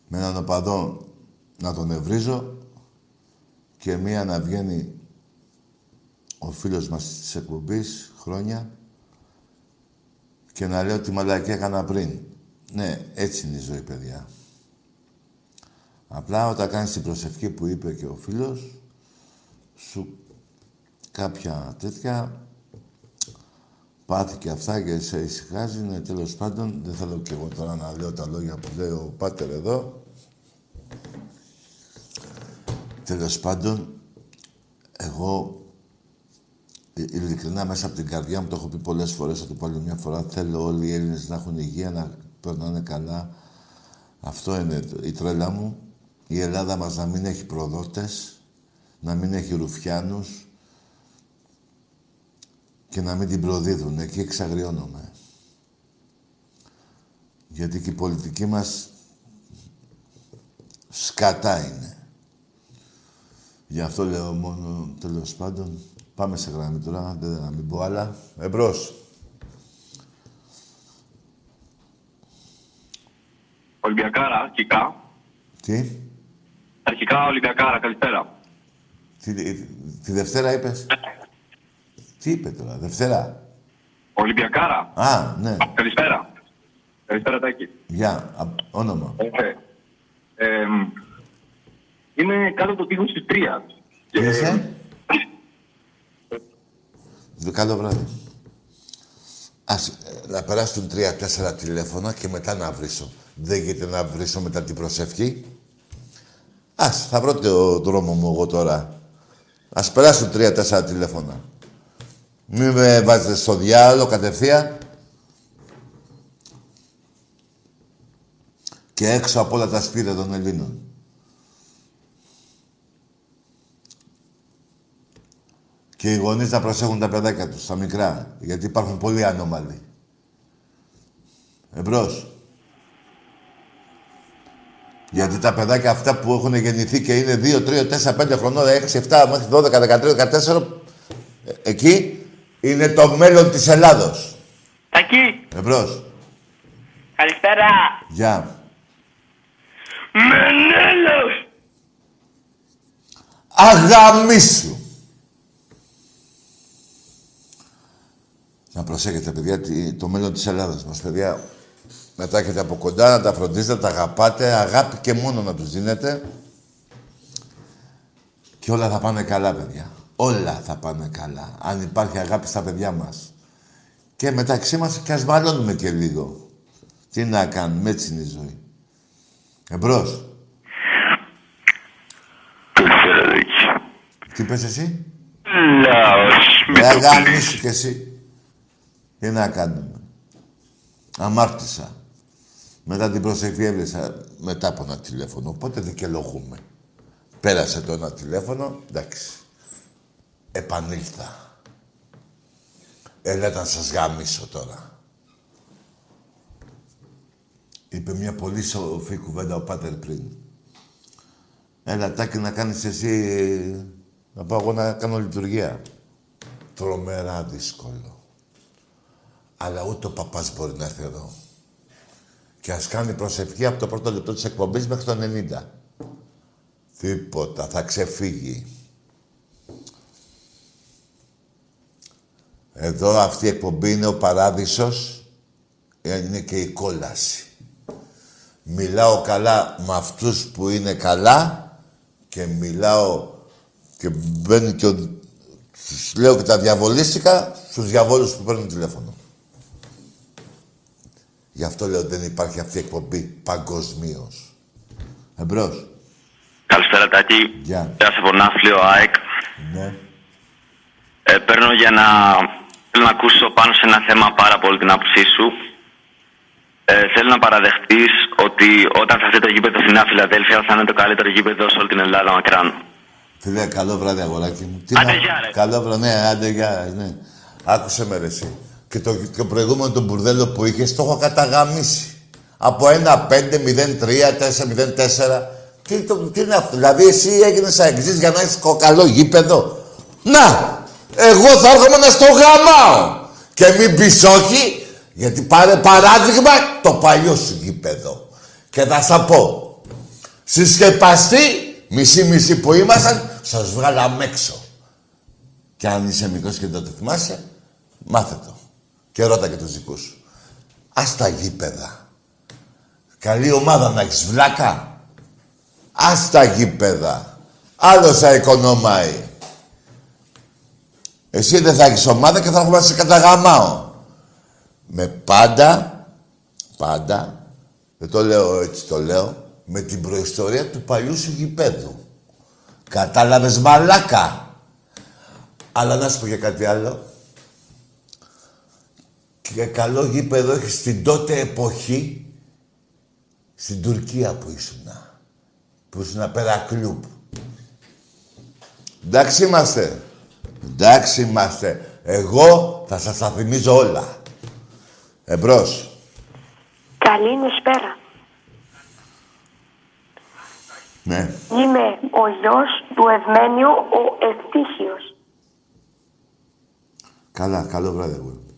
με έναν οπαδό να τον ευρίζω και μία να βγαίνει ο φίλος μας της εκπομπής χρόνια και να λέω ότι μαλακή έκανα πριν. Ναι, έτσι είναι η ζωή, παιδιά. Απλά όταν κάνεις την προσευχή που είπε και ο φίλος, σου κάποια τέτοια πάθη και αυτά και σε ησυχάζει, ναι, τέλος πάντων, δεν θέλω και εγώ τώρα να λέω τα λόγια που λέει ο Πάτερ εδώ. Τέλος πάντων, εγώ ε, ειλικρινά μέσα από την καρδιά μου, το έχω πει πολλές φορές, θα το πω άλλη μια φορά, θέλω όλοι οι Έλληνες να έχουν υγεία, να περνάνε καλά. Αυτό είναι η τρέλα μου. Η Ελλάδα μας να μην έχει προδότες, να μην έχει ρουφιάνους και να μην την προδίδουν. Εκεί εξαγριώνομαι. Γιατί και η πολιτική μας σκατά είναι. Γι' αυτό λέω μόνο τέλος πάντων. Πάμε σε γραμμή τώρα, δεν να μην πω άλλα. Εμπρός. Ολυμπιακάρα, αρχικά. Τι, Αρχικά Ολυμπιακάρα, καλησπέρα. τη, τη Δευτέρα είπες; Τι είπε τώρα, Δευτέρα; Ολυμπιακάρα, Α, ναι. καλησπέρα. Καλησπέρα, Τάκη. Γεια, Α, όνομα. Ε, ε, είναι κάτω από το τείχος της Τρίας. Τι είσαι; Δε- Καλό βράδυ. Ας, ε, να περάσουν τρία-τέσσερα τηλέφωνα και μετά να βρίσω. Δεν γίνεται να βρίσω μετά την προσευχή. Ας, θα βρω το δρόμο μου εγώ τώρα. Ας περάσουν τρία-τέσσερα τηλέφωνα. Μην με βάζετε στο διάλογο κατευθείαν. Και έξω από όλα τα σπίτια των Ελλήνων. Και οι γονείς να προσέχουν τα παιδάκια τους, τα μικρά. Γιατί υπάρχουν πολλοί ανώμαλοι. Εμπρός. Γιατί τα παιδάκια αυτά που έχουν γεννηθεί και είναι 2, 3, 4, 5 χρονών, 6, 7, μέχρι 12, 13, 14, ε, εκεί είναι το μέλλον της Ελλάδος. Τακί, Εμπρός. καλησπέρα. Γεια. Μενέλος. Αγαμίσου. Να προσέχετε, παιδιά, τι- το μέλλον της Ελλάδας μας, παιδιά. Να τα έχετε από κοντά, να τα φροντίζετε, να τα αγαπάτε. Αγάπη και μόνο να τους δίνετε. Και όλα θα πάνε καλά, παιδιά. Όλα θα πάνε καλά. Αν υπάρχει αγάπη στα παιδιά μας. Και μεταξύ μας και ας μαλώνουμε και λίγο. Τι να κάνουμε, έτσι είναι η ζωή. Εμπρός. Καλησπέρα, Τάκη. Τι πες εσύ; Λαός. Ε, αγάμισου κι εσύ. Τι να κάνουμε. Αμάρτησα. Μετά την προσευχή έβρισα μετά από ένα τηλέφωνο. Οπότε δικαιολογούμε. Πέρασε το ένα τηλέφωνο, εντάξει. Επανήλθα. Έλα να σας γαμίσω τώρα. Είπε μια πολύ σοφή κουβέντα ο Πάτερ πριν. Έλα, Τάκη, να κάνεις εσύ... Να πάω εγώ να κάνω λειτουργία. Τρομερά δύσκολο. Αλλά ούτε ο παπάς μπορεί να έρθει εδώ. Και ας κάνει προσευχή από το πρώτο λεπτό της εκπομπής μέχρι το 90. Τίποτα. Θα ξεφύγει. Εδώ αυτή η εκπομπή είναι ο παράδεισος. Είναι και η κόλαση. Μιλάω καλά με αυτούς που είναι καλά και μιλάω και μπαίνει και ο... Τους λέω και τα διαβολίστικα στους διαβόλους που παίρνουν τηλέφωνο. Γι' αυτό λέω ότι δεν υπάρχει αυτή η εκπομπή παγκοσμίως. Εμπρός. Καλησπέρα Τάκη. Γεια. Γεια σε Πονάφλιο ΑΕΚ. Ναι. Ε, παίρνω για να... Θέλω να ακούσω πάνω σε ένα θέμα πάρα πολύ την άποψή σου. Ε, θέλω να παραδεχτείς ότι όταν θα έρθει το γήπεδο στη Νέα Φιλαδέλφια θα είναι το καλύτερο γήπεδο σε όλη την Ελλάδα μακράν. Φίλε, καλό βράδυ, αγοράκι μου. Τι Άντε, να- γεια, ρε. Καλό βράδυ, ναι, άντε, γεια, ναι. Άκουσε με, ρε, εσύ. Και το, το προηγούμενο το μπουρδέλο που είχε το έχω καταγαμίσει. Από 1-5-0-3-4-0-4. Τι, το, τι είναι αυτό, δηλαδή εσύ έγινες αεξής για να έχεις καλό γήπεδο. Να! Εγώ θα έρχομαι να στο γαμάω. Και μην πεις όχι, γιατί πάρε παράδειγμα το παλιό σου γήπεδο. Και θα σας πω, Συσκεπαστή, μισή-μισή που ήμασταν, σας βγάλαμε έξω. Και αν είσαι μικρός και δεν το θυμάσαι, μάθε το. Και ρώτα και τους δικούς σου. Ας τα γήπεδα. Καλή ομάδα να έχεις βλάκα. Ας τα γήπεδα. Άλλος θα οικονομάει. Εσύ δεν θα έχεις ομάδα και θα έχουμε να σε καταγαμάω. Με πάντα, πάντα, δεν το λέω έτσι, το λέω, με την προϊστορία του παλιού σου γηπέδου. Κατάλαβες μαλάκα. Αλλά να σου πω και κάτι άλλο. Και καλό γήπεδο έχει στην τότε εποχή στην Τουρκία που ήσουνα. Που ήσουνα πέρα κλουμπ. Εντάξει είμαστε. Εντάξει είμαστε. Εγώ θα σας τα θυμίζω όλα. Εμπρός. Καλησπέρα. Ναι. Είμαι ο γιος του Ευμένιου, ο Ευτύχιος. Καλά, καλό βράδυ, εγώ.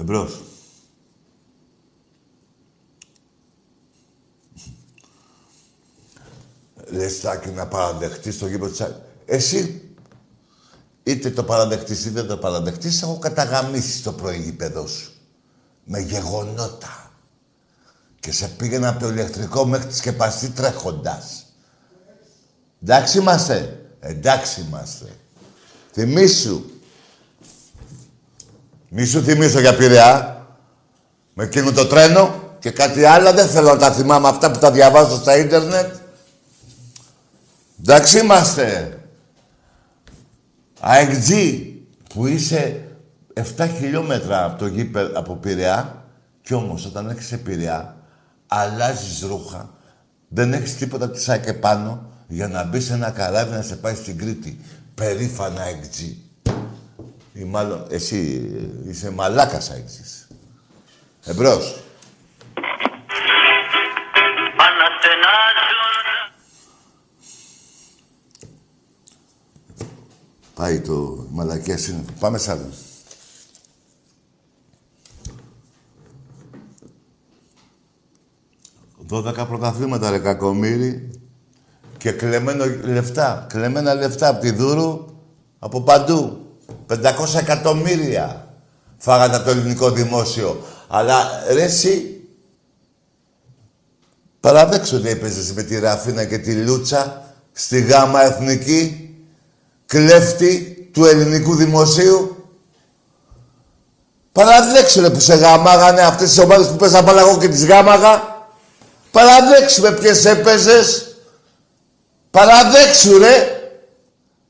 Εμπρός. Λες, Τάκη, να παραδεχτείς το γήπεδο της ΑΕΚ. Εσύ, είτε το παραδεχτείς είτε δεν το παραδεχτείς, έχω καταγαμίσει το προηγήπεδο σου. Με γεγονότα. Και σε πήγαινα από το ηλεκτρικό μέχρι τη σκεπαστή τρέχοντας. Εντάξει είμαστε. Εντάξει είμαστε. Θυμήσου. Μη σου θυμίσω για Πειραιά. Με εκείνο το τρένο και κάτι άλλο δεν θέλω να τα θυμάμαι αυτά που τα διαβάζω στα ίντερνετ. Εντάξει είμαστε. ΑΕΚΤΖ που είσαι 7 χιλιόμετρα από το γήπεδο από Πειραιά κι όμως όταν έχεις Πειραιά αλλάζεις ρούχα δεν έχεις τίποτα τη ΣΑΚ επάνω για να μπει σε ένα καράβι να σε πάει στην Κρήτη. Περήφανα ΑΕΚΤΖ. Ή μάλλον εσύ ε, είσαι μαλάκας ΑΕΚΤΖ. Εμπρός. Πάει το η μαλακία σύννεφο. Πάμε σ' άλλο. Δώδεκα πρωταθλήματα ρε κακομύρι και κλεμμένο λεφτά. Κλεμμένα λεφτά από τη Δούρου, από παντού. 500 εκατομμύρια φάγανε από το ελληνικό δημόσιο. Αλλά ρε εσύ, παραδέξου ότι έπαιζες με τη Ραφίνα και τη Λούτσα στη γάμα εθνική κλέφτη του ελληνικού δημοσίου. Παραδέξου ρε που σε γαμάγανε αυτές τις ομάδες που παίζαν πάλι εγώ και τις γάμαγα. Παραδέξου με ποιες έπαιζες. Παραδέξου ρε.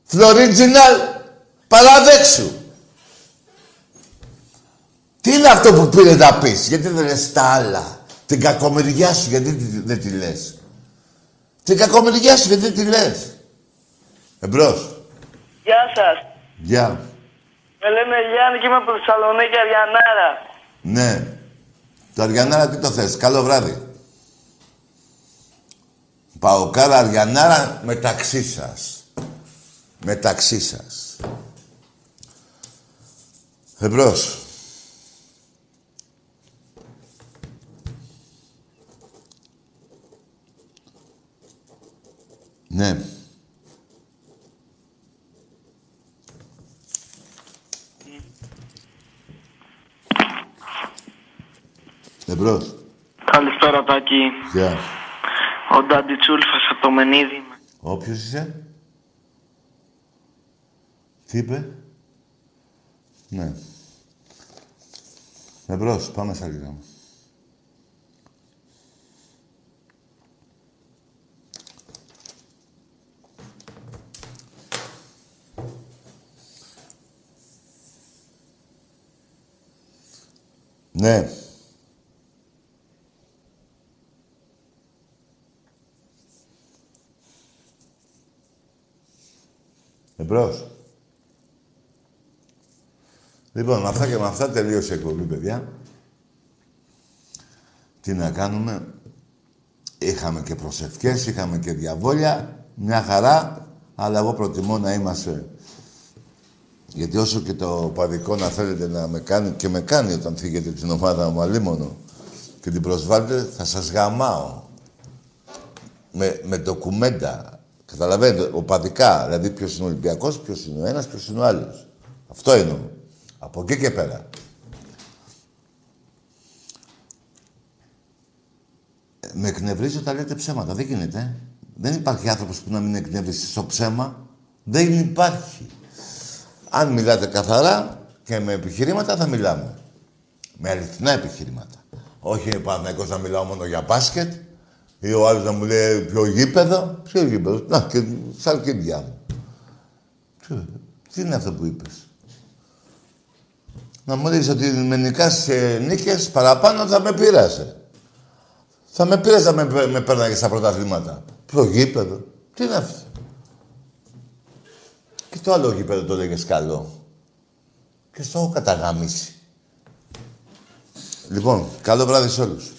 Φλωρίτζιναλ. Παραδέξου. Τι είναι αυτό που πήρε να πεις; Γιατί δεν λες τα άλλα; Την κακομεριά σου γιατί δεν τη λες; Την κακομεριά σου γιατί δεν τη λες; Εμπρός. Γεια σας. Γεια. Με λένε Γιάννη και είμαι από Θεσσαλονίκη, Αριανάρα. Ναι. Το Αριανάρα τι το θες; Καλό βράδυ. Παοκάρα Αριανάρα μεταξύ σας. Μεταξύ σας. Εμπρός. Ναι. Εμπρός. Καλησπέρα, Τάκη. Γεια. Ο Ντάντι Τσούλφας από το Μενίδη. Όποιος είσαι. Τι είπε. Ναι. Εμπρός, πάμε στα λίγα. Ναι. Εμπρός. Λοιπόν, με αυτά και με αυτά τελείωσε η εκπομπή, παιδιά. Τι να κάνουμε; Είχαμε και προσευχές, είχαμε και διαβόλια. Μια χαρά, αλλά εγώ προτιμώ να είμαστε... Γιατί όσο και το παδικό να θέλετε να με κάνει και με κάνει όταν φύγετε την ομάδα μου αλίμονο και την προσβάλλετε, θα σας γαμάω. Με, με ντοκουμέντα. Καταλαβαίνετε, οπαδικά. Δηλαδή ποιος είναι ο Ολυμπιακός, ποιος είναι ο ένας, ποιος είναι ο άλλος. Αυτό εννοώ. Από εκεί και πέρα. Ε, Με εκνευρίζει όταν λέτε ψέματα. Δεν γίνεται. Δεν υπάρχει άνθρωπος που να μην εκνευρίσει στο ψέμα. Δεν υπάρχει. Αν μιλάτε καθαρά και με επιχειρήματα θα μιλάμε. Με αληθινά επιχειρήματα. Όχι Παναθηναϊκός να μιλάω μόνο για μπάσκετ ή ο άλλος να μου λέει ποιο γήπεδο; Ποιο γήπεδο; Να και στα αρκίδια μου. Τι, τι είναι αυτό που είπες; Να μου λες ότι με νικάς σε νίκες παραπάνω θα με πείρασε. Θα με πείρασε να με, με πέρναγε στα πρωταθλήματα. Ποιο γήπεδο; Τι είναι αυτό. Και το άλλο γήπεδο το λέγες καλό. Και στο έχω καταγαμίσει. Λοιπόν, καλό βράδυ σε όλους.